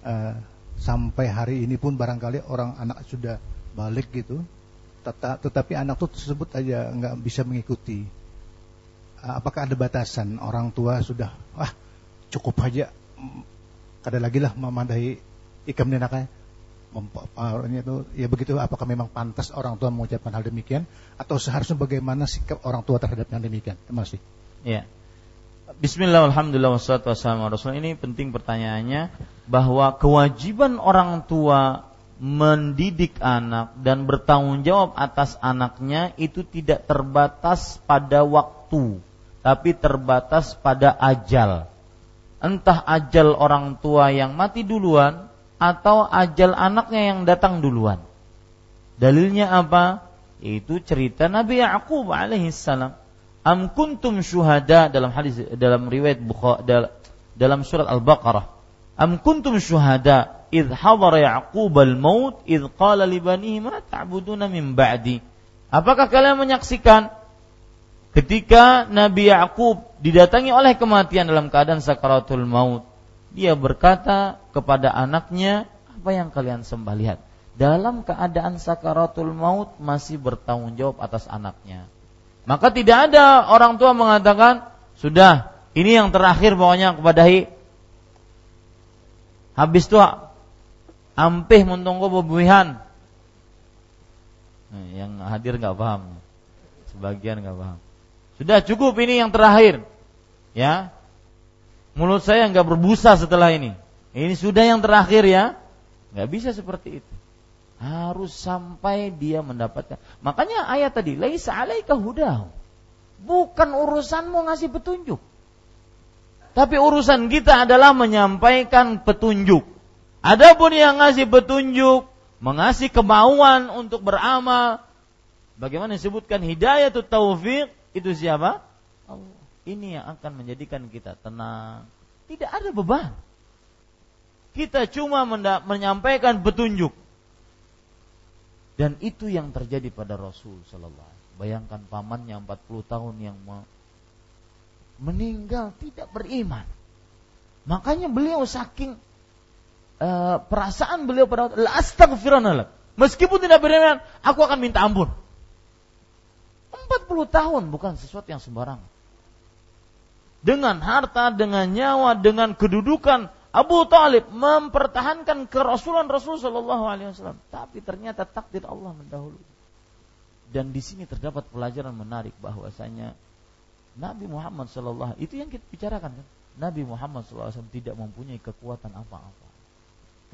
uh, sampai hari ini pun barangkali orang anak sudah balik gitu tetapi anak itu tersebut aja nggak bisa mengikuti. Apakah ada batasan? Orang tua sudah wah cukup aja. Ada lagi lah memandai ikam nenaknya mempowernya itu ya begitu apakah memang pantas orang tua mengucapkan hal demikian? Atau seharusnya bagaimana sikap orang tua terhadap yang demikian? Kasih. Ya Bismillah, Alhamdulillah, wassalatu wassalamu Rasul Ini penting pertanyaannya Bahwa kewajiban orang tua Mendidik anak Dan bertanggung jawab atas anaknya Itu tidak terbatas pada waktu tapi terbatas pada ajal. Entah ajal orang tua yang mati duluan atau ajal anaknya yang datang duluan. Dalilnya apa? Itu cerita Nabi Yaqub alaihissalam. Am kuntum syuhada dalam hadis dalam riwayat Bukhari dalam surat Al-Baqarah. Am kuntum syuhada id hadara Yaqub al-maut id qala li banihi ma ta'buduna min ba'di. Apakah kalian menyaksikan Ketika Nabi Yakub didatangi oleh kematian dalam keadaan sakaratul maut, dia berkata kepada anaknya, "Apa yang kalian sembah lihat?" Dalam keadaan sakaratul maut masih bertanggung jawab atas anaknya. Maka tidak ada orang tua mengatakan, "Sudah, ini yang terakhir pokoknya kepada hi. Habis itu ampih mentunggu bebuihan." Nah, yang hadir nggak paham, sebagian nggak paham. Sudah cukup ini yang terakhir. Ya. Mulut saya nggak berbusa setelah ini. Ini sudah yang terakhir ya. Nggak bisa seperti itu. Harus sampai dia mendapatkan. Makanya ayat tadi, laisa alaika hudahu. Bukan urusanmu ngasih petunjuk. Tapi urusan kita adalah menyampaikan petunjuk. Adapun yang ngasih petunjuk, mengasih kemauan untuk beramal, bagaimana disebutkan hidayah itu taufik, itu siapa? Allah. Ini yang akan menjadikan kita tenang. Tidak ada beban. Kita cuma menyampaikan petunjuk. Dan itu yang terjadi pada Rasul sallallahu Bayangkan pamannya 40 tahun yang meninggal tidak beriman. Makanya beliau saking uh, perasaan beliau pada astaghfirullah. Meskipun tidak beriman, aku akan minta ampun. 40 tahun bukan sesuatu yang sembarangan. Dengan harta, dengan nyawa, dengan kedudukan Abu Talib mempertahankan kerasulan Rasul Shallallahu Alaihi Wasallam. Tapi ternyata takdir Allah mendahului. Dan di sini terdapat pelajaran menarik bahwasanya Nabi Muhammad Shallallahu itu yang kita bicarakan kan. Nabi Muhammad SAW tidak mempunyai kekuatan apa-apa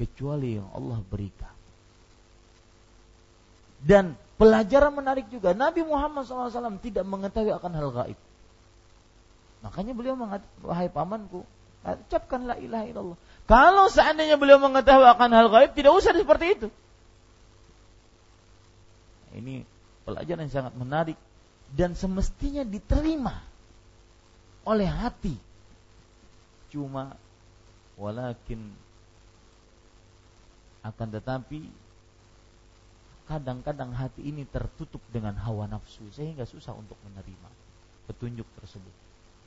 kecuali yang Allah berikan. Dan Pelajaran menarik juga, Nabi Muhammad SAW tidak mengetahui akan hal gaib. Makanya beliau mengatakan, wahai pamanku, ucapkan la ilaha illallah. Kalau seandainya beliau mengetahui akan hal gaib, tidak usah seperti itu. Ini pelajaran yang sangat menarik. dan semestinya diterima oleh hati. Cuma walakin akan tetapi kadang-kadang hati ini tertutup dengan hawa nafsu sehingga susah untuk menerima petunjuk tersebut.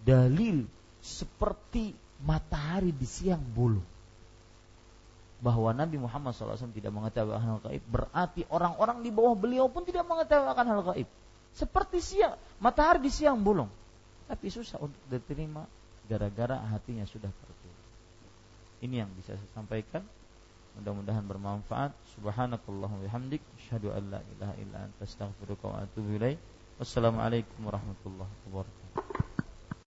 Dalil seperti matahari di siang bulu. Bahwa Nabi Muhammad SAW tidak mengetahui hal gaib berarti orang-orang di bawah beliau pun tidak mengetahui akan hal gaib. Seperti siang matahari di siang bolong tapi susah untuk diterima gara-gara hatinya sudah tertutup. Ini yang bisa saya sampaikan. Mudah-mudahan bermanfaat. Subhanakallahumma bihamdik asyhadu an la ilaha illa anta astaghfiruka wa atubu ilaik. Wassalamualaikum warahmatullahi wabarakatuh